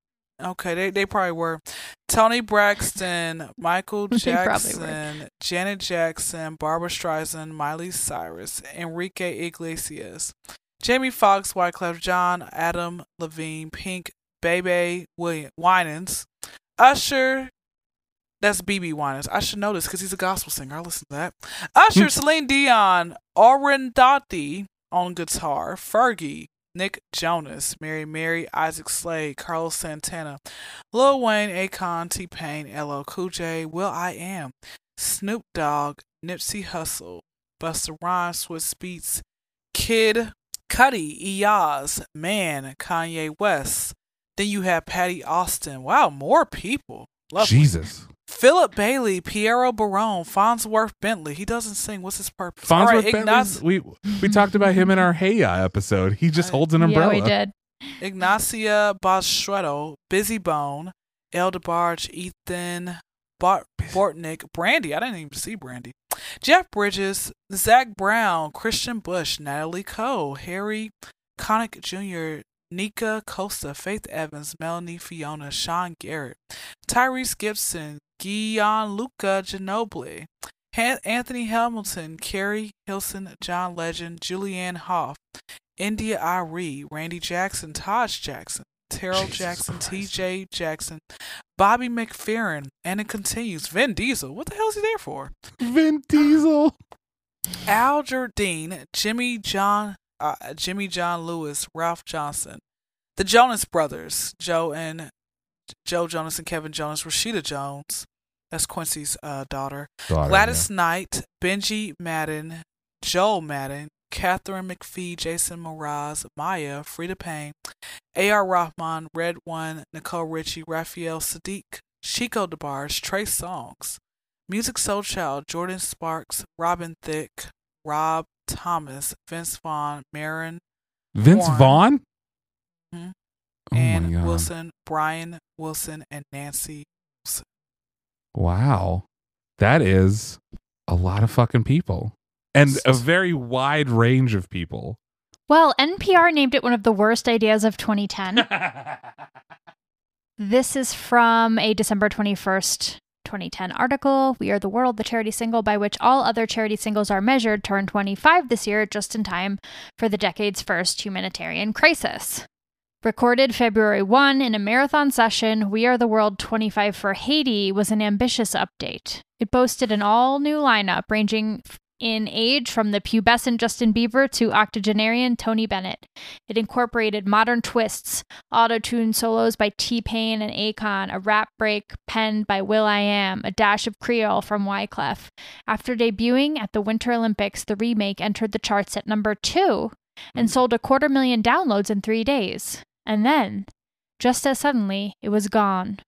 Okay, they they probably were. Toni Braxton, Michael *laughs* They probably were. Jackson, Janet Jackson, Barbra Streisand, Miley Cyrus, Enrique Iglesias, Jamie Foxx, Wyclef Jean, Adam Levine, Pink, Bebe William Winans, Usher. That's BB Winans. I should know this because he's a gospel singer. I listen to that. Usher, hmm. Celine Dion, Orianthi on guitar, Fergie, Nick Jonas, Mary Mary, Isaac Slade, Carlos Santana, Lil Wayne, Akon, T Pain, LL Cool J, will.i.am, Snoop Dogg, Nipsey Hussle, Busta Rhymes, Swizz Beatz, Kid Cudi, Iyaz, Man, Kanye West. Then you have Patti Austin. Wow, more people. Lovely. Jesus. Philip Bailey, Piero Barone, Farnsworth Bentley. He doesn't sing. What's his purpose? All Farnsworth right, Bentley's- Ignac- we we talked about him in our Hey Ya episode. He just Right. holds an umbrella. Yeah, we did. Ignazio Boschetto, Bizzy Bone, El DeBarge, Ethan Bart- Bortnick, Brandy. I didn't even see Brandy. Jeff Bridges, Zac Brown, Christian Bush, Natalie Coe, Harry Connick Jr., Nikka Costa, Faith Evans, Melanie Fiona, Sean Garrett, Tyrese Gibson, Gianluca Ginobili, Han- Anthony Hamilton, Keri Hilson, John Legend, Julianne Hough, India.Arie, Randy Jackson, Taj Jackson, Terrell Jesus Jackson. TJ Jackson, Bobby McFerrin, and it continues. Vin Diesel, what the hell is he there for? Vin Diesel. Al Jardine, Jimmy John, uh, Jimmy Jean-Louis, Ralph Johnson, the Jonas Brothers, Joe and Joe Jonas and Kevin Jonas, Rashida Jones, that's Quincy's uh, daughter, Daughter, Gladys Knight, Benji Madden, Joel Madden, Katharine McPhee, Jason Mraz, Maya, Freda Payne, A.R. Rahman, Red One, Nicole Richie, Raphael Saadiq, Chico DeBarge, Trey Songz, Music Soul Child, Jordin Sparks, Robin Thicke, Rob Thomas, Vince Vaughn, Marin, Vince Warren. Vaughn? Mhm. Oh and Wilson, Brian Wilson, and Nancy. Wow. That is a lot of fucking people. And a very wide range of people. Well, NPR named it one of the worst ideas of 2010. *laughs* this is from a December 21st, 2010 article. We Are the World, the charity single by which all other charity singles are measured, turned 25 this year, just in time for the decade's first humanitarian crisis. Recorded February 1 in a marathon session, We Are the World 25 for Haiti was an ambitious update. It boasted an all new lineup ranging in age from the pubescent Justin Bieber to octogenarian Tony Bennett. It incorporated modern twists, auto tune solos by T Pain and Akon, a rap break penned by will.i.am, a dash of Creole from Wyclef. After debuting at the Winter Olympics, the remake entered the charts at number two and hmm. sold a quarter million downloads in three days. And then, just as suddenly, it was gone.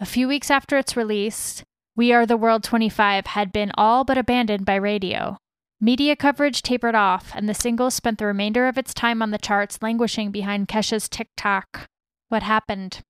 A few weeks after its release, We Are the World 25 had been all but abandoned by radio. Media coverage tapered off, and the single spent the remainder of its time on the charts languishing behind Kesha's TikTok. What happened?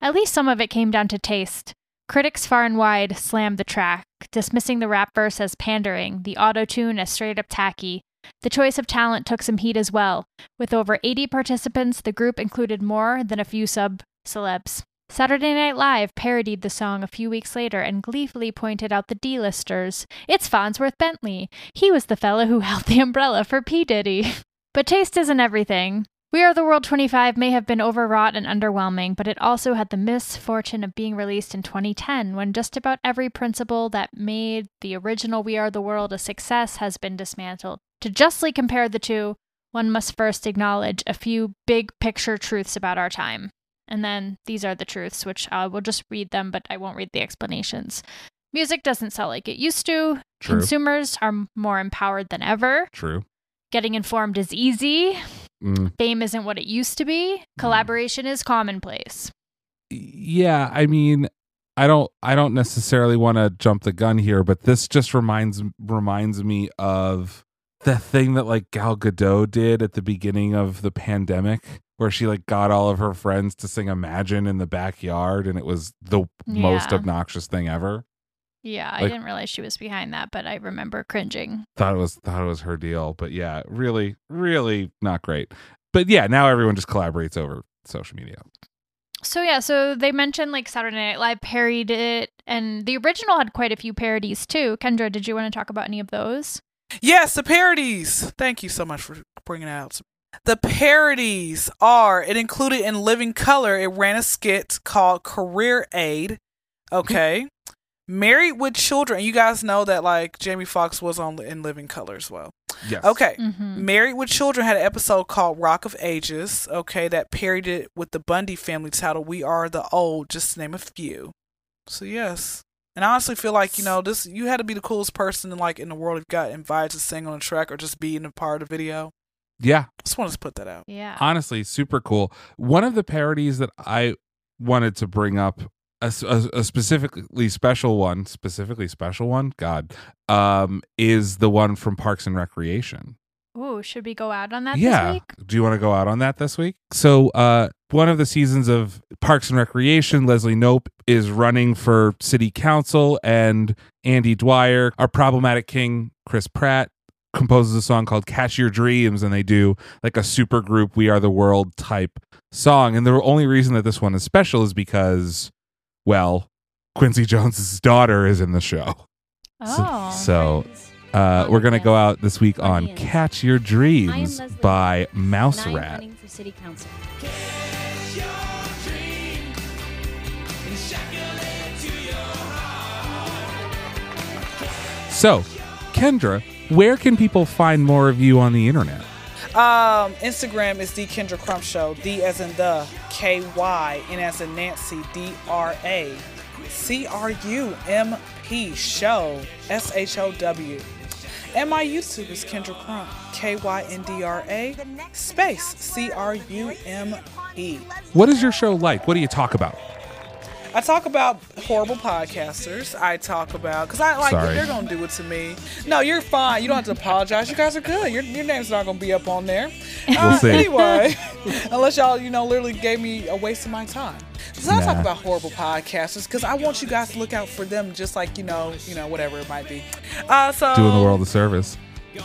At least some of it came down to taste. Critics far and wide slammed the track, dismissing the rap verse as pandering, the auto tune as straight up tacky. The choice of talent took some heat as well. With over 80 participants, the group included more than a few sub celebs. Saturday Night Live parodied the song a few weeks later and gleefully pointed out the D-listers. It's Farnsworth Bentley. He was the fellow who *laughs* held the umbrella for P. Diddy. *laughs* But taste isn't everything. We Are the World 25 may have been overwrought and underwhelming, but it also had the misfortune of being released in 2010 when just about every principle that made the original We Are the World a success has been dismantled. To justly compare the two, one must first acknowledge a few big picture truths about our time. And then these are the truths, which I will just read them, but I won't read the explanations. Music doesn't sell like it used to. True. Consumers are more empowered than ever. True. Getting informed is easy. Mm. Fame isn't what it used to be. Collaboration is commonplace. yeah i mean i don't i don't necessarily want to jump the gun here but this just reminds reminds me of the thing that like gal gadot did at the beginning of the pandemic where she like got all of her friends to sing imagine in the backyard and it was the most obnoxious thing ever Yeah, I didn't realize she was behind that, but I remember cringing. thought it was thought it was her deal but yeah really really not great but yeah now everyone just collaborates over social media So yeah, so they mentioned like Saturday Night Live parodied it, and the original had quite a few parodies too. Kyndra, did you want to talk about any of those? Yes, the parodies. Thank you so much for bringing it out. The parodies are it included in Living Color. It ran a skit called Career Aid. Okay. Married with Children. You guys know that like Jamie Foxx was on in Living Color as well. yes Okay. Mm-hmm. Married with Children had an episode called Rock of Ages, okay, that parodied it with the Bundy family title We Are the Old, just to name a few. So yes. And I honestly feel like, you know, this you had to be the coolest person in, like in the world if you got invited to sing on a track or just be in a part of the video. yeah Just wanted to put that out. Yeah. honestly super cool one of the parodies that i wanted to bring up—a specifically special one specifically special one god um is the one from parks and recreation Ooh, should we go out on that yeah this week? do you want to go out on that this week so uh one of the seasons of parks and recreation leslie knope is running for city council and andy dwyer our problematic king chris pratt composes a song called catch your dreams and they do like a super group we are the world type song and the only reason that this one is special is because well quincy jones's daughter is in the show *laughs* Oh. so uh, we're gonna go out this week on catch your dreams by mouse and I am rat running for city council. so kyndra where can people find more of you on the internet Um, Instagram is the Kyndra Crump Show. D as in the K Y, N as in Nancy, D R A, C R U M P Show, S H O W. And my YouTube is Kyndra Crump, K Y N D R A space C R U M E. What is your show like? What do you talk about? I talk about horrible podcasters. I talk about because I like Sorry. they're gonna do it to me. No, you're fine. You don't have to apologize. You guys are good. Your, your name's not gonna be up on there. Uh, see. Anyway, *laughs* unless y'all you know literally gave me a waste of my time. So I talk about horrible podcasters because I want you guys to look out for them, just like you know, you know, whatever it might be. Uh, so Doing the world a service.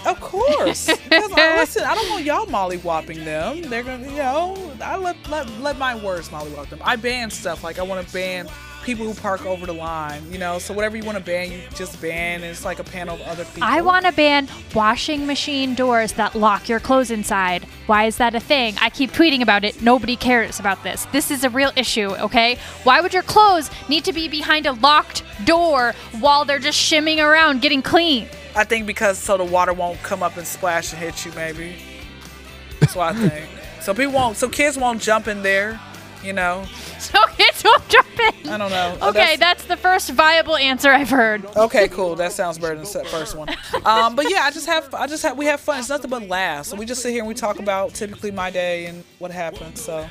Of course. *laughs* I, uh, listen, I don't want y'all mollywopping them. They're gonna, you know, I let let, let my words mollywop them. I ban stuff like I want to ban people who park over the line. You know, so whatever you want to ban, you just ban. And it's like a panel of other people. I want to ban washing machine doors that lock your clothes inside. Why is that a thing? I keep tweeting about it. Nobody cares about this. This is a real issue, okay? Why would your clothes need to be behind a locked door while they're just shimming around getting clean? I think because so the water won't come up and splash and hit you. Maybe that's what I *laughs* think. So people won't. So kids won't jump in there. You know. *laughs* So kids won't jump in. I don't know. Okay, that's the first viable answer I've heard. Okay, cool. That sounds better than the first one. Um, but yeah, I just have, I just have, we have fun. It's nothing but laughs. So we just sit here and we talk about typically my day and what happened. So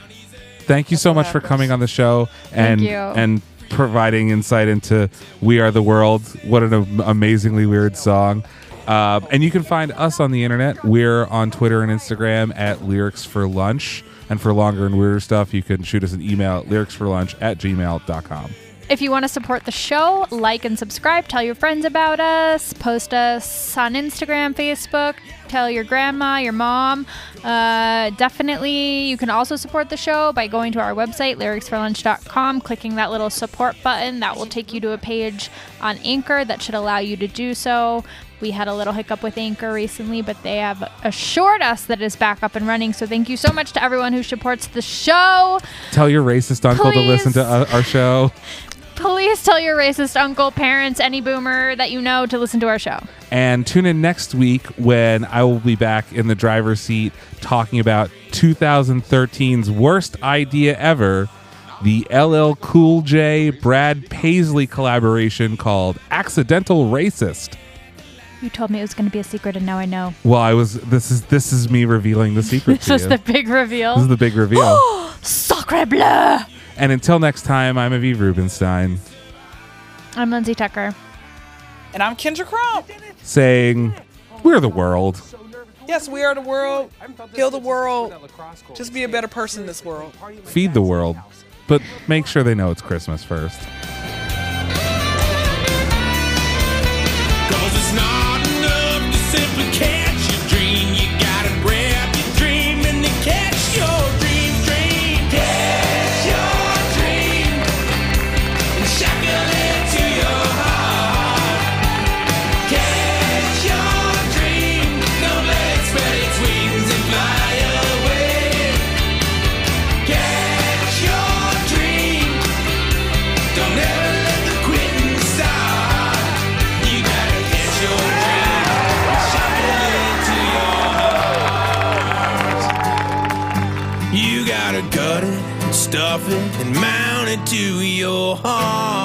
Thank you so what much for coming on the show and you. and providing insight into "We Are the World." What an am- amazingly weird song! Uh, and you can find us on the internet. We're on Twitter and Instagram at Lyrics for Lunch. And for longer and weirder stuff, you can shoot us an email at lyricsforlunch at gmail.com. If you want to support the show, like and subscribe, tell your friends about us, post us on Instagram, Facebook, tell your grandma, your mom. Uh, definitely, you can also support the show by going to our website, lyricsforlunch.com, clicking that little support button. That will take you to a page on Anchor that should allow you to do so. We had a little hiccup with Anchor recently, but they have assured us that it's back up and running. So thank you so much to everyone who supports the show. Tell your racist uncle to listen to uh, our show. *laughs* Please tell your racist uncle, parents, any boomer that you know to listen to our show. And tune in next week when I will be back in the driver's seat talking about 2013's worst idea ever the LL Cool J Brad Paisley collaboration called Accidental Racist. You told me it was going to be a secret, and now I know. Well, I was this is this is me revealing the secret *laughs* This to is you. the big reveal. this is the big reveal. *gasps* Sacre bleu! And until next time, I'm Aviv Rubenstein I'm Lindsay Tucker. and I'm Kyndra Crump. saying, "We're the world." Yes, we are the world. Heal the world. Just be a better person in this world. Feed the world, but make sure they know it's Christmas first. Cause it's not enough to simply catch And mount it to your heart.